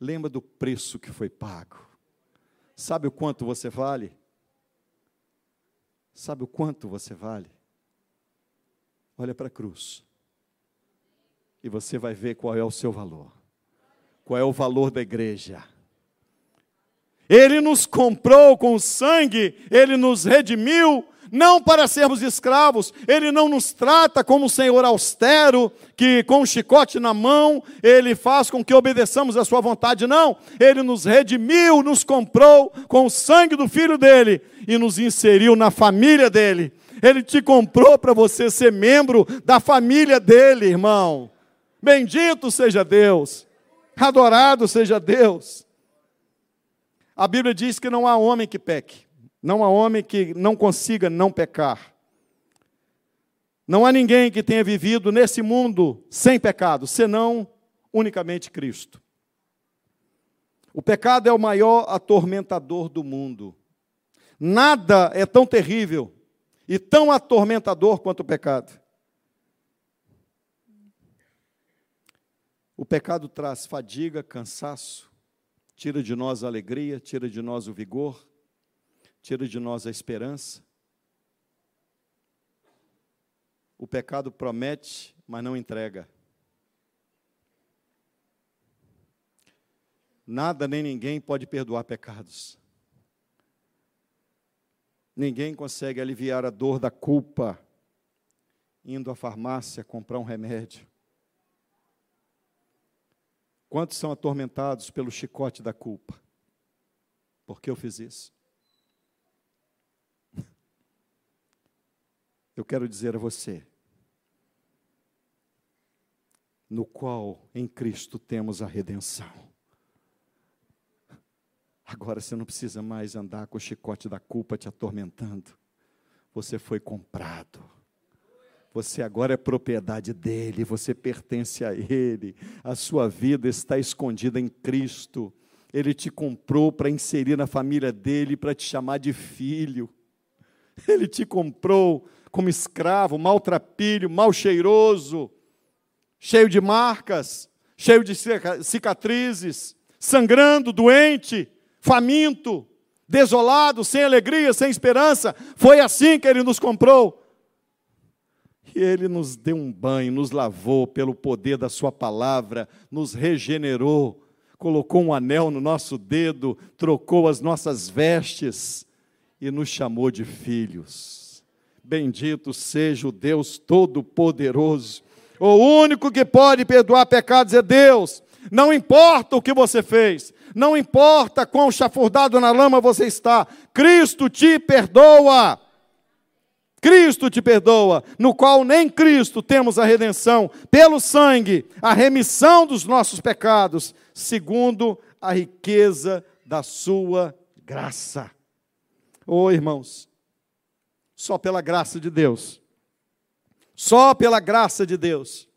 Lembra do preço que foi pago. Sabe o quanto você vale? Sabe o quanto você vale? Olha para a cruz. E você vai ver qual é o seu valor. Qual é o valor da igreja. Ele nos comprou com sangue, ele nos redimiu, não para sermos escravos, ele não nos trata como um senhor austero, que com um chicote na mão, ele faz com que obedeçamos a sua vontade, não. Ele nos redimiu, nos comprou com o sangue do filho dele e nos inseriu na família dele. Ele te comprou para você ser membro da família dele, irmão. Bendito seja Deus, adorado seja Deus. A Bíblia diz que não há homem que peque, não há homem que não consiga não pecar. Não há ninguém que tenha vivido nesse mundo sem pecado, senão unicamente Cristo. O pecado é o maior atormentador do mundo. Nada é tão terrível e tão atormentador quanto o pecado. O pecado traz fadiga, cansaço, tira de nós a alegria, tira de nós o vigor, tira de nós a esperança. O pecado promete, mas não entrega. Nada nem ninguém pode perdoar pecados. Ninguém consegue aliviar a dor da culpa indo à farmácia comprar um remédio. Quantos são atormentados pelo chicote da culpa? Por que eu fiz isso? Eu quero dizer a você, no qual em Cristo temos a redenção. Agora você não precisa mais andar com o chicote da culpa te atormentando. Você foi comprado. Você agora é propriedade dele, você pertence a ele, a sua vida está escondida em Cristo. Ele te comprou para inserir na família dele, para te chamar de filho. Ele te comprou como escravo, maltrapilho, mal cheiroso, cheio de marcas, cheio de cicatrizes, sangrando, doente, faminto, desolado, sem alegria, sem esperança. Foi assim que ele nos comprou. E Ele nos deu um banho, nos lavou pelo poder da Sua palavra, nos regenerou, colocou um anel no nosso dedo, trocou as nossas vestes e nos chamou de filhos. Bendito seja o Deus Todo-Poderoso. O único que pode perdoar pecados é Deus. Não importa o que você fez, não importa quão chafurdado na lama você está, Cristo te perdoa. Cristo te perdoa, no qual nem Cristo temos a redenção, pelo sangue, a remissão dos nossos pecados, segundo a riqueza da sua graça. Oh, irmãos, só pela graça de Deus, só pela graça de Deus.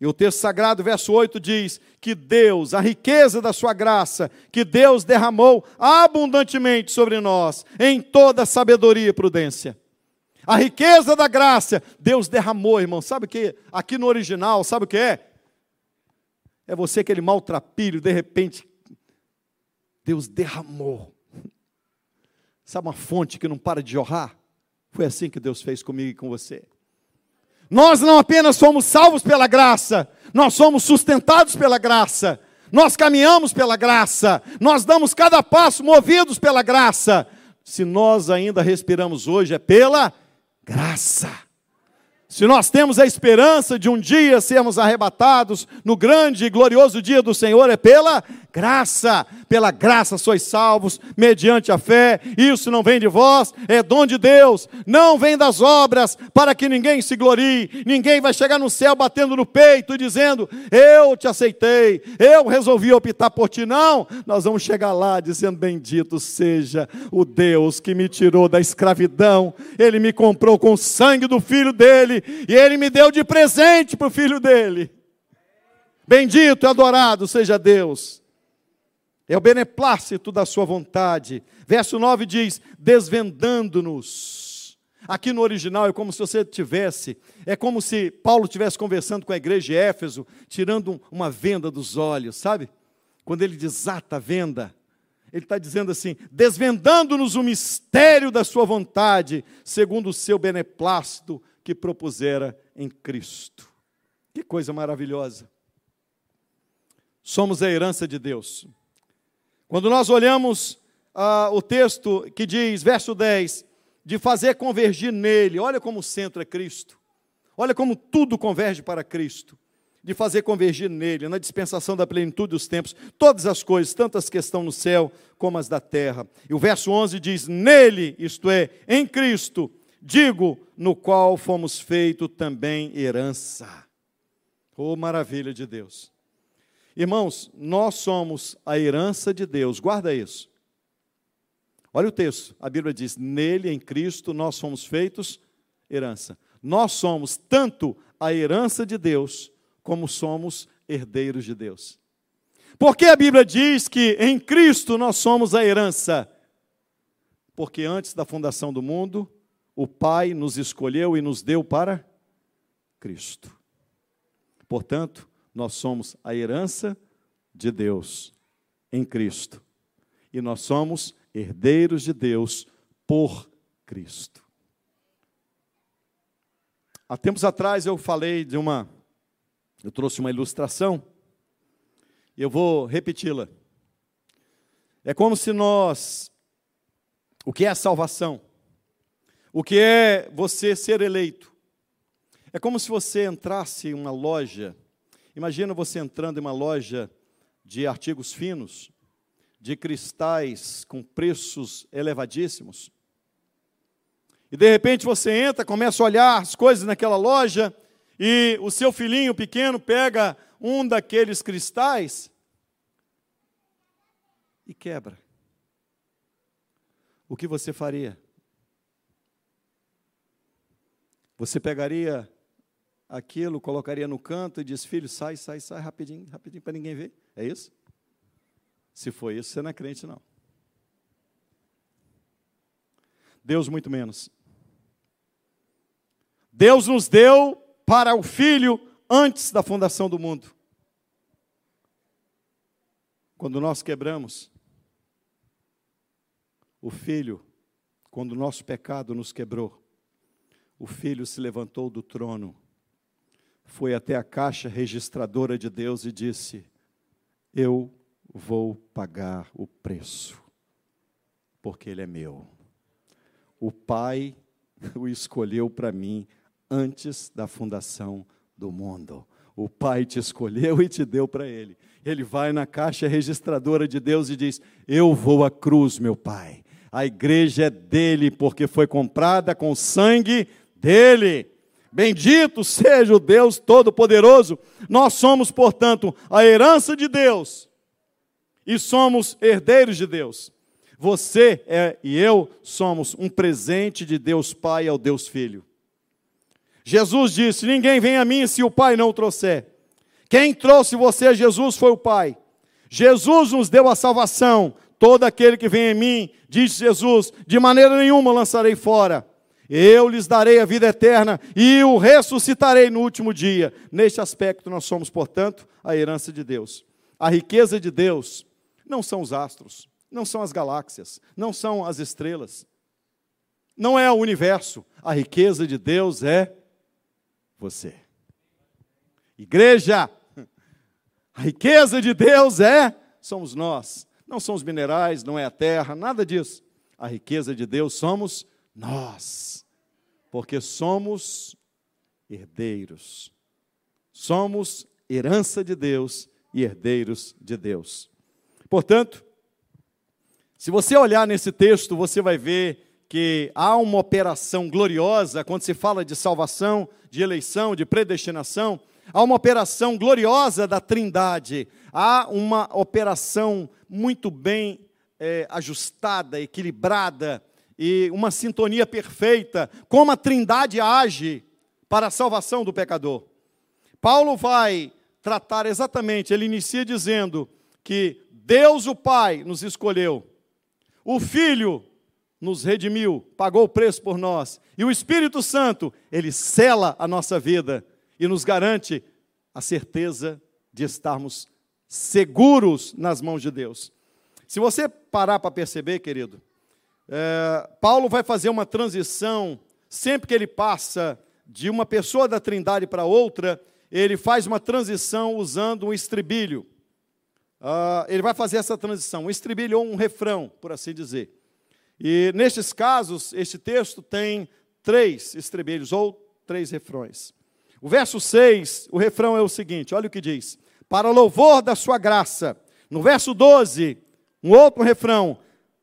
E o texto sagrado, verso 8, diz que Deus, a riqueza da sua graça, que Deus derramou abundantemente sobre nós, em toda sabedoria e prudência. A riqueza da graça, Deus derramou, irmão. Sabe o que? Aqui no original, sabe o que é? É você, aquele maltrapilho, de repente, Deus derramou. Sabe uma fonte que não para de jorrar? Foi assim que Deus fez comigo e com você. Nós não apenas somos salvos pela graça, nós somos sustentados pela graça, nós caminhamos pela graça, nós damos cada passo movidos pela graça. Se nós ainda respiramos hoje, é pela graça. Se nós temos a esperança de um dia sermos arrebatados no grande e glorioso dia do Senhor, é pela graça. Pela graça sois salvos, mediante a fé. Isso não vem de vós, é dom de Deus. Não vem das obras, para que ninguém se glorie. Ninguém vai chegar no céu batendo no peito e dizendo: Eu te aceitei, eu resolvi optar por ti. Não, nós vamos chegar lá dizendo: Bendito seja o Deus que me tirou da escravidão. Ele me comprou com o sangue do filho dele e ele me deu de presente para o filho dele. Bendito e adorado seja Deus. É o beneplácito da sua vontade. Verso 9 diz: desvendando-nos. Aqui no original é como se você tivesse, é como se Paulo estivesse conversando com a igreja de Éfeso, tirando uma venda dos olhos, sabe? Quando ele desata a venda, ele está dizendo assim: desvendando-nos o mistério da sua vontade, segundo o seu beneplácito que propusera em Cristo. Que coisa maravilhosa. Somos a herança de Deus. Quando nós olhamos ah, o texto que diz, verso 10, de fazer convergir nele, olha como o centro é Cristo, olha como tudo converge para Cristo, de fazer convergir nele, na dispensação da plenitude dos tempos, todas as coisas, tanto as que estão no céu como as da terra. E o verso 11 diz: Nele, isto é, em Cristo, digo, no qual fomos feito também herança. Oh, maravilha de Deus. Irmãos, nós somos a herança de Deus, guarda isso. Olha o texto, a Bíblia diz: Nele, em Cristo, nós fomos feitos herança. Nós somos tanto a herança de Deus, como somos herdeiros de Deus. Porque a Bíblia diz que em Cristo nós somos a herança? Porque antes da fundação do mundo, o Pai nos escolheu e nos deu para Cristo. Portanto, nós somos a herança de Deus em Cristo. E nós somos herdeiros de Deus por Cristo. Há tempos atrás eu falei de uma, eu trouxe uma ilustração, e eu vou repeti-la. É como se nós, o que é a salvação? O que é você ser eleito? É como se você entrasse em uma loja Imagina você entrando em uma loja de artigos finos, de cristais com preços elevadíssimos. E de repente você entra, começa a olhar as coisas naquela loja, e o seu filhinho pequeno pega um daqueles cristais e quebra. O que você faria? Você pegaria aquilo, colocaria no canto e diz: Filho, sai, sai, sai rapidinho, rapidinho, para ninguém ver. É isso? Se foi isso, você não é crente, não. Deus, muito menos. Deus nos deu para o Filho antes da fundação do mundo. Quando nós quebramos, o Filho, quando o nosso pecado nos quebrou, o Filho se levantou do trono foi até a caixa registradora de Deus e disse: Eu vou pagar o preço, porque ele é meu. O Pai o escolheu para mim antes da fundação do mundo. O Pai te escolheu e te deu para ele. Ele vai na caixa registradora de Deus e diz: Eu vou à cruz, meu Pai. A igreja é dele, porque foi comprada com sangue dele. Bendito seja o Deus Todo-Poderoso. Nós somos, portanto, a herança de Deus e somos herdeiros de Deus. Você é, e eu somos um presente de Deus Pai ao Deus Filho. Jesus disse: Ninguém vem a mim se o Pai não o trouxer. Quem trouxe você a Jesus foi o Pai. Jesus nos deu a salvação. Todo aquele que vem em mim, diz Jesus, de maneira nenhuma lançarei fora. Eu lhes darei a vida eterna e o ressuscitarei no último dia. Neste aspecto, nós somos, portanto, a herança de Deus. A riqueza de Deus não são os astros, não são as galáxias, não são as estrelas, não é o universo. A riqueza de Deus é você. Igreja, a riqueza de Deus é somos nós. Não são os minerais, não é a terra, nada disso. A riqueza de Deus somos nós, porque somos herdeiros, somos herança de Deus e herdeiros de Deus. Portanto, se você olhar nesse texto, você vai ver que há uma operação gloriosa quando se fala de salvação, de eleição, de predestinação, há uma operação gloriosa da Trindade, há uma operação muito bem é, ajustada, equilibrada, e uma sintonia perfeita, como a Trindade age para a salvação do pecador. Paulo vai tratar exatamente, ele inicia dizendo que Deus o Pai nos escolheu, o Filho nos redimiu, pagou o preço por nós, e o Espírito Santo, ele cela a nossa vida e nos garante a certeza de estarmos seguros nas mãos de Deus. Se você parar para perceber, querido, é, Paulo vai fazer uma transição sempre que ele passa de uma pessoa da Trindade para outra, ele faz uma transição usando um estribilho. Uh, ele vai fazer essa transição, um estribilho ou um refrão, por assim dizer. E nestes casos, este texto tem três estribilhos ou três refrões. O verso 6, o refrão é o seguinte: olha o que diz: Para louvor da sua graça. No verso 12, um outro refrão: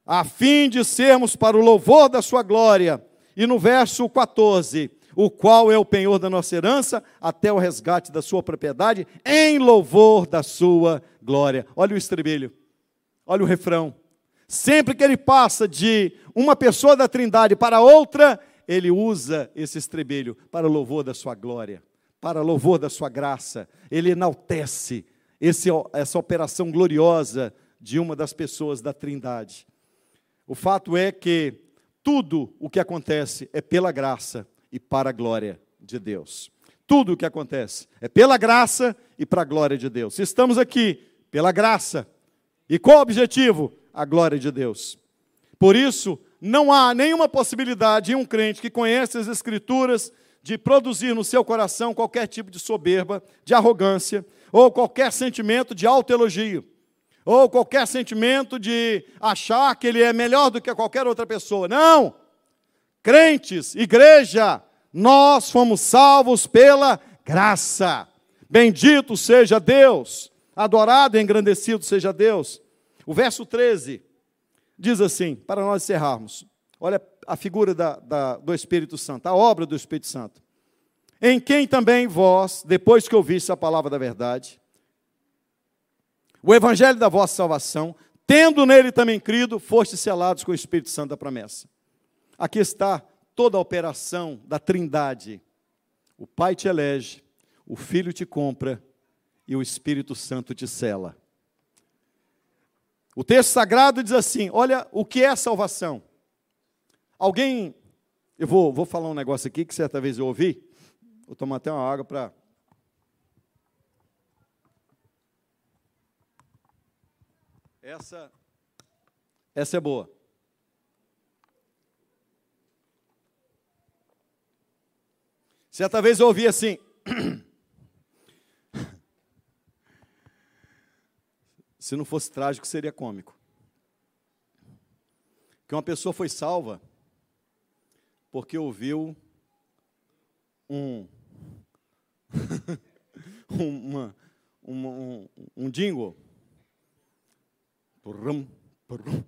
A fim de sermos para o louvor da sua glória. E no verso 14, o qual é o penhor da nossa herança, até o resgate da sua propriedade, em louvor da sua glória. Olha o estribilho, olha o refrão. Sempre que ele passa de uma pessoa da Trindade para outra, ele usa esse estribilho para louvor da sua glória, para louvor da sua graça. Ele enaltece esse, essa operação gloriosa de uma das pessoas da Trindade. O fato é que tudo o que acontece é pela graça e para a glória de Deus. Tudo o que acontece é pela graça e para a glória de Deus. Estamos aqui pela graça. E qual o objetivo? A glória de Deus. Por isso, não há nenhuma possibilidade em um crente que conhece as Escrituras de produzir no seu coração qualquer tipo de soberba, de arrogância, ou qualquer sentimento de autoelogio ou qualquer sentimento de achar que ele é melhor do que qualquer outra pessoa. Não! Crentes, igreja, nós fomos salvos pela graça. Bendito seja Deus, adorado e engrandecido seja Deus. O verso 13 diz assim, para nós encerrarmos: olha a figura da, da, do Espírito Santo, a obra do Espírito Santo. Em quem também vós, depois que ouviste a palavra da verdade, o evangelho da vossa salvação, tendo nele também crido, foste selados com o Espírito Santo da promessa. Aqui está toda a operação da Trindade. O Pai te elege, o Filho te compra e o Espírito Santo te cela. O texto sagrado diz assim: olha o que é salvação. Alguém, eu vou, vou falar um negócio aqui que certa vez eu ouvi, vou tomar até uma água para Essa, essa é boa. Certa vez eu ouvi assim. Se não fosse trágico, seria cômico. Que uma pessoa foi salva porque ouviu um uma, uma, um, um jingle Purrum, purrum.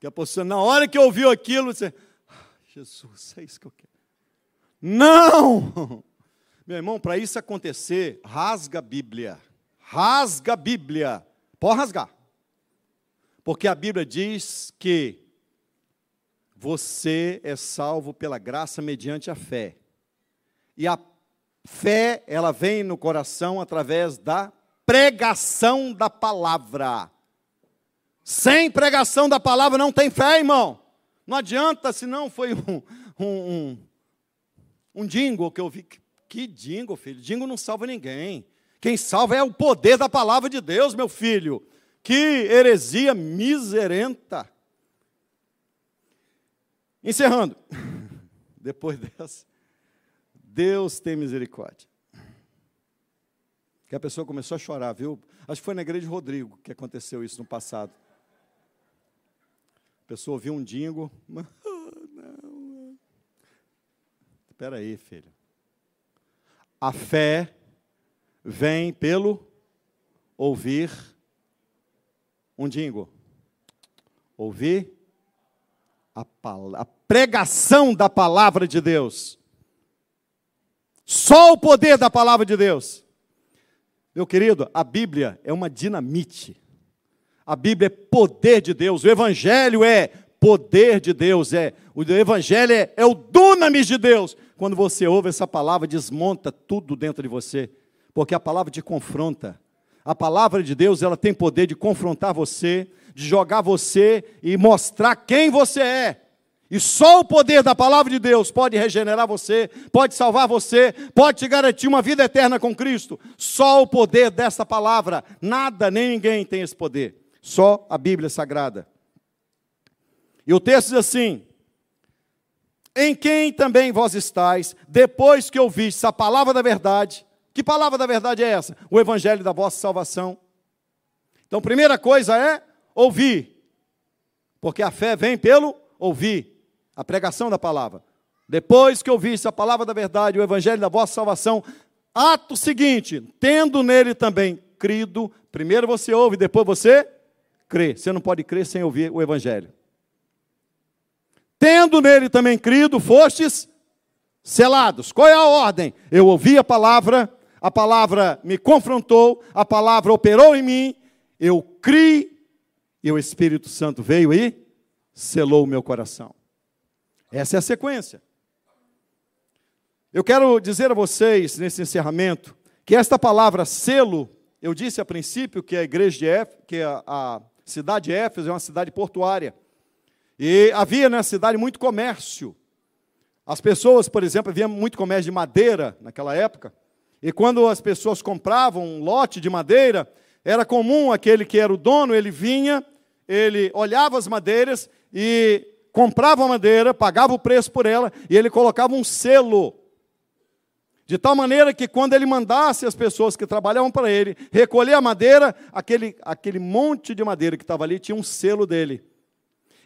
Que a pessoa, na hora que ouviu aquilo, você, ah, Jesus, é isso que eu quero. Não! Meu irmão, para isso acontecer, rasga a Bíblia. Rasga a Bíblia. Pode rasgar. Porque a Bíblia diz que você é salvo pela graça mediante a fé. E a fé, ela vem no coração através da pregação da palavra. Sem pregação da palavra não tem fé, irmão. Não adianta, se não foi um, um, um, um dingo que eu vi. Que dingo, filho? Dingo não salva ninguém. Quem salva é o poder da palavra de Deus, meu filho. Que heresia miserenta. Encerrando. Depois dessa, Deus tem misericórdia que a pessoa começou a chorar, viu? Acho que foi na igreja de Rodrigo que aconteceu isso no passado. A pessoa ouviu um dingo. Não. Espera aí, filho. A fé vem pelo ouvir um dingo. Ouvir a, a pregação da palavra de Deus. Só o poder da palavra de Deus. Meu querido, a Bíblia é uma dinamite. A Bíblia é poder de Deus. O Evangelho é poder de Deus. É o Evangelho é, é o dunamis de Deus. Quando você ouve essa palavra, desmonta tudo dentro de você, porque a palavra te confronta. A palavra de Deus, ela tem poder de confrontar você, de jogar você e mostrar quem você é. E só o poder da palavra de Deus pode regenerar você, pode salvar você, pode te garantir uma vida eterna com Cristo. Só o poder dessa palavra. Nada nem ninguém tem esse poder. Só a Bíblia Sagrada. E o texto diz assim: Em quem também vós estáis, depois que ouvistes a palavra da verdade. Que palavra da verdade é essa? O evangelho da vossa salvação. Então, primeira coisa é ouvir. Porque a fé vem pelo ouvir a pregação da palavra. Depois que ouviste a palavra da verdade, o evangelho da vossa salvação, ato seguinte, tendo nele também crido, primeiro você ouve, depois você crê. Você não pode crer sem ouvir o evangelho. Tendo nele também crido, fostes selados. Qual é a ordem? Eu ouvi a palavra, a palavra me confrontou, a palavra operou em mim, eu criei, e o Espírito Santo veio e selou o meu coração. Essa é a sequência. Eu quero dizer a vocês, nesse encerramento, que esta palavra selo, eu disse a princípio que a igreja de que a, a cidade de Éfeso é uma cidade portuária. E havia na cidade muito comércio. As pessoas, por exemplo, havia muito comércio de madeira naquela época. E quando as pessoas compravam um lote de madeira, era comum aquele que era o dono, ele vinha, ele olhava as madeiras e comprava madeira, pagava o preço por ela e ele colocava um selo. De tal maneira que quando ele mandasse as pessoas que trabalhavam para ele recolher a madeira, aquele, aquele monte de madeira que estava ali tinha um selo dele.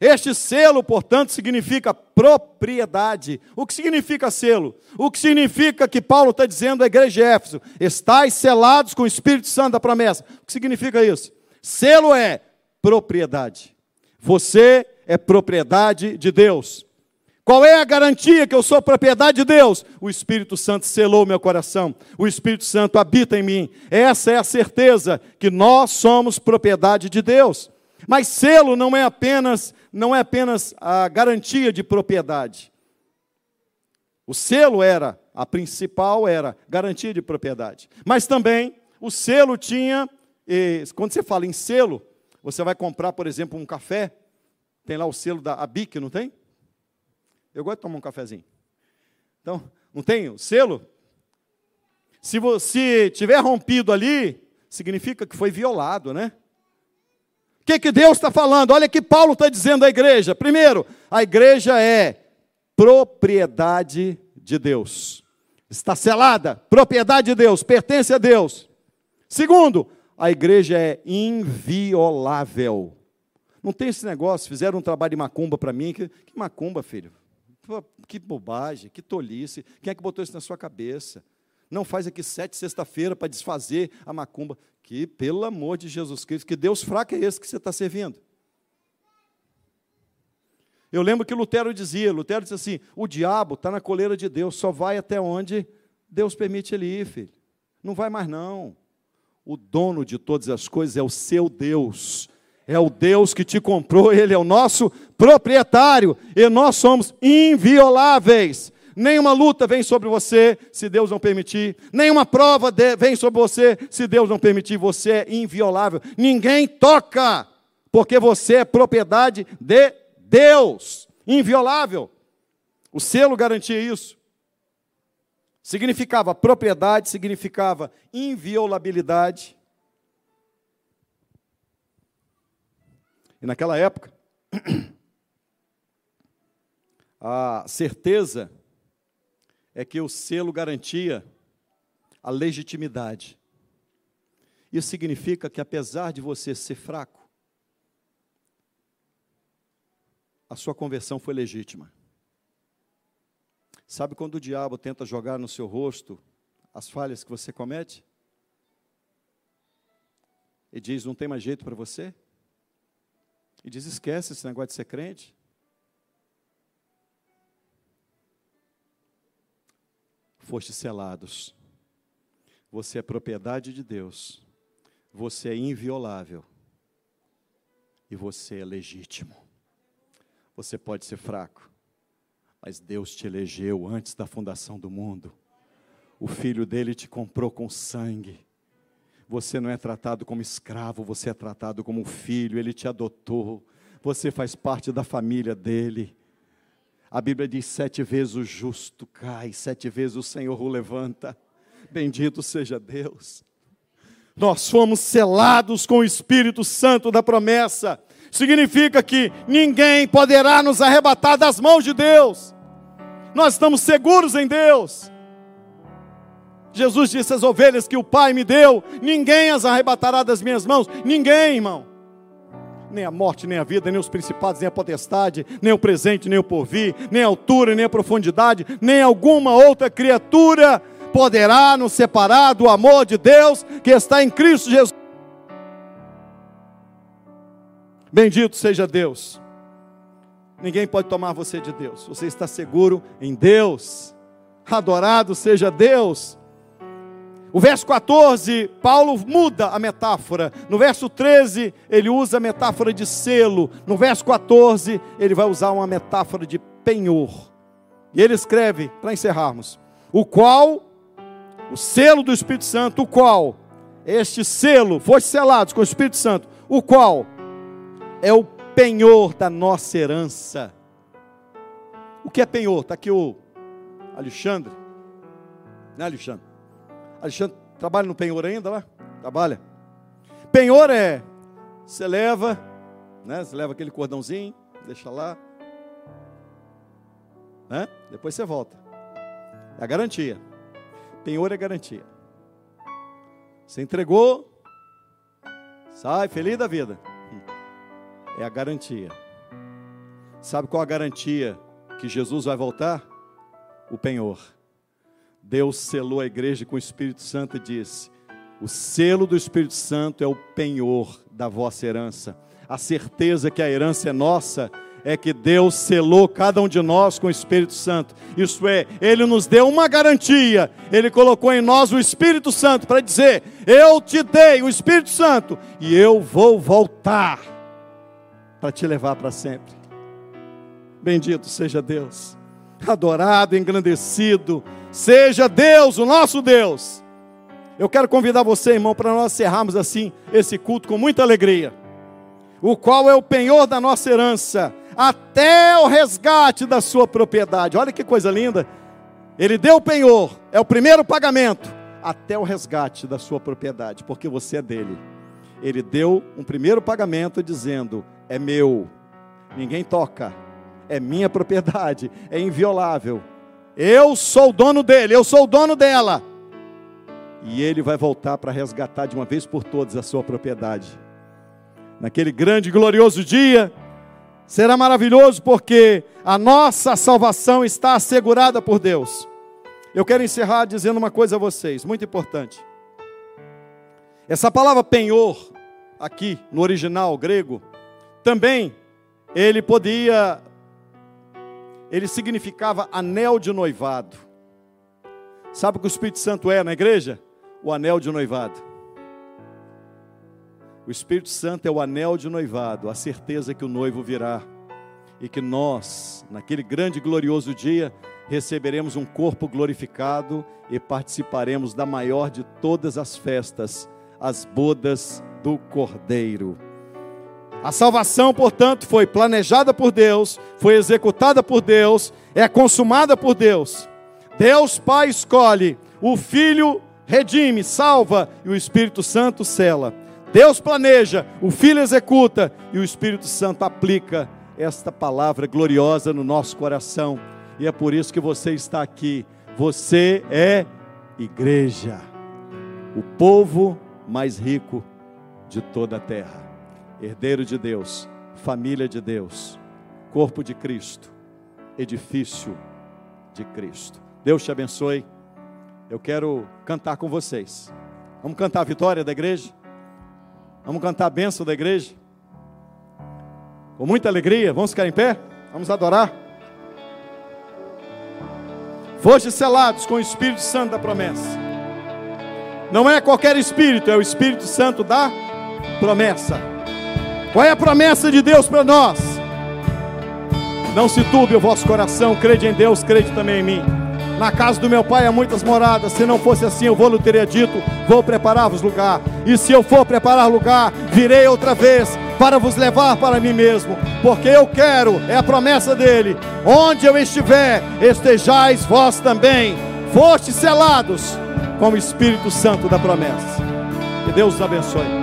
Este selo, portanto, significa propriedade. O que significa selo? O que significa que Paulo está dizendo à igreja de Éfeso: estáis selados com o Espírito Santo da promessa. O que significa isso? Selo é propriedade. Você é propriedade de Deus. Qual é a garantia que eu sou propriedade de Deus? O Espírito Santo selou meu coração. O Espírito Santo habita em mim. Essa é a certeza que nós somos propriedade de Deus. Mas selo não é apenas não é apenas a garantia de propriedade. O selo era a principal era garantia de propriedade. Mas também o selo tinha, quando você fala em selo, você vai comprar, por exemplo, um café, tem lá o selo da ABIC, não tem? Eu gosto de tomar um cafezinho. Então, não tem o selo? Se você tiver rompido ali, significa que foi violado, né? O que, que Deus está falando? Olha que Paulo está dizendo à igreja. Primeiro, a igreja é propriedade de Deus. Está selada, propriedade de Deus, pertence a Deus. Segundo, a igreja é inviolável. Não tem esse negócio, fizeram um trabalho de macumba para mim. Que, que macumba, filho? Que bobagem, que tolice. Quem é que botou isso na sua cabeça? Não faz aqui sete sexta-feira para desfazer a macumba. Que, pelo amor de Jesus Cristo, que Deus fraco é esse que você está servindo? Eu lembro que Lutero dizia, Lutero disse assim, o diabo está na coleira de Deus, só vai até onde Deus permite ele ir, filho. Não vai mais não. O dono de todas as coisas é o seu Deus é o Deus que te comprou, Ele é o nosso proprietário, e nós somos invioláveis. Nenhuma luta vem sobre você se Deus não permitir, nenhuma prova vem sobre você se Deus não permitir, você é inviolável. Ninguém toca, porque você é propriedade de Deus, inviolável. O selo garantia isso. Significava propriedade, significava inviolabilidade. E naquela época, a certeza é que o selo garantia a legitimidade. Isso significa que, apesar de você ser fraco, a sua conversão foi legítima. Sabe quando o diabo tenta jogar no seu rosto as falhas que você comete? E diz: não tem mais jeito para você? E diz: esquece esse negócio de ser crente. Foste selados. Você é propriedade de Deus. Você é inviolável. E você é legítimo. Você pode ser fraco, mas Deus te elegeu antes da fundação do mundo. O filho dele te comprou com sangue. Você não é tratado como escravo, você é tratado como filho, ele te adotou, você faz parte da família dele. A Bíblia diz: sete vezes o justo cai, sete vezes o Senhor o levanta. Bendito seja Deus. Nós fomos selados com o Espírito Santo da promessa. Significa que ninguém poderá nos arrebatar das mãos de Deus. Nós estamos seguros em Deus. Jesus disse: As ovelhas que o Pai me deu, ninguém as arrebatará das minhas mãos. Ninguém, irmão. Nem a morte, nem a vida, nem os principados, nem a potestade, nem o presente, nem o porvir, nem a altura, nem a profundidade, nem alguma outra criatura poderá nos separar do amor de Deus que está em Cristo Jesus. Bendito seja Deus. Ninguém pode tomar você de Deus. Você está seguro em Deus. Adorado seja Deus. O verso 14, Paulo muda a metáfora. No verso 13, ele usa a metáfora de selo. No verso 14, ele vai usar uma metáfora de penhor. E ele escreve, para encerrarmos: O qual, o selo do Espírito Santo, o qual, este selo, foi selado com o Espírito Santo, o qual é o penhor da nossa herança. O que é penhor? Está aqui o Alexandre. Né, Alexandre? Alexandre trabalha no penhor ainda lá? Trabalha. Penhor é, você leva, né? Você leva aquele cordãozinho, deixa lá. Né? Depois você volta. É a garantia. Penhor é garantia. Você entregou, sai feliz da vida. É a garantia. Sabe qual a garantia que Jesus vai voltar? O penhor. Deus selou a igreja com o Espírito Santo e disse: O selo do Espírito Santo é o penhor da vossa herança. A certeza que a herança é nossa é que Deus selou cada um de nós com o Espírito Santo. Isso é, Ele nos deu uma garantia. Ele colocou em nós o Espírito Santo para dizer: Eu te dei o Espírito Santo e eu vou voltar para te levar para sempre. Bendito seja Deus, adorado, engrandecido Seja Deus, o nosso Deus. Eu quero convidar você, irmão, para nós encerrarmos assim esse culto com muita alegria. O qual é o penhor da nossa herança, até o resgate da sua propriedade. Olha que coisa linda. Ele deu o penhor, é o primeiro pagamento, até o resgate da sua propriedade, porque você é dele. Ele deu um primeiro pagamento dizendo: é meu, ninguém toca, é minha propriedade, é inviolável eu sou o dono dele, eu sou o dono dela. E ele vai voltar para resgatar de uma vez por todas a sua propriedade. Naquele grande e glorioso dia, será maravilhoso porque a nossa salvação está assegurada por Deus. Eu quero encerrar dizendo uma coisa a vocês, muito importante. Essa palavra penhor, aqui no original grego, também ele podia ele significava anel de noivado. Sabe o que o Espírito Santo é na igreja? O anel de noivado. O Espírito Santo é o anel de noivado, a certeza que o noivo virá e que nós, naquele grande e glorioso dia, receberemos um corpo glorificado e participaremos da maior de todas as festas, as bodas do Cordeiro. A salvação, portanto, foi planejada por Deus, foi executada por Deus, é consumada por Deus. Deus Pai escolhe, o Filho redime, salva e o Espírito Santo cela. Deus planeja, o Filho executa e o Espírito Santo aplica esta palavra gloriosa no nosso coração. E é por isso que você está aqui. Você é igreja, o povo mais rico de toda a terra herdeiro de Deus, família de Deus, corpo de Cristo, edifício de Cristo. Deus te abençoe. Eu quero cantar com vocês. Vamos cantar a vitória da igreja? Vamos cantar a bênção da igreja? Com muita alegria, vamos ficar em pé? Vamos adorar? Foste selados com o Espírito Santo da promessa. Não é qualquer Espírito, é o Espírito Santo da promessa. Qual é a promessa de Deus para nós? Não se turbe o vosso coração, crede em Deus, crede também em mim. Na casa do meu pai há muitas moradas. Se não fosse assim, eu vou lhe teria dito: Vou preparar-vos lugar. E se eu for preparar lugar, virei outra vez para vos levar para mim mesmo. Porque eu quero, é a promessa dele: onde eu estiver, estejais vós também. Foste selados com o Espírito Santo da promessa. Que Deus os abençoe.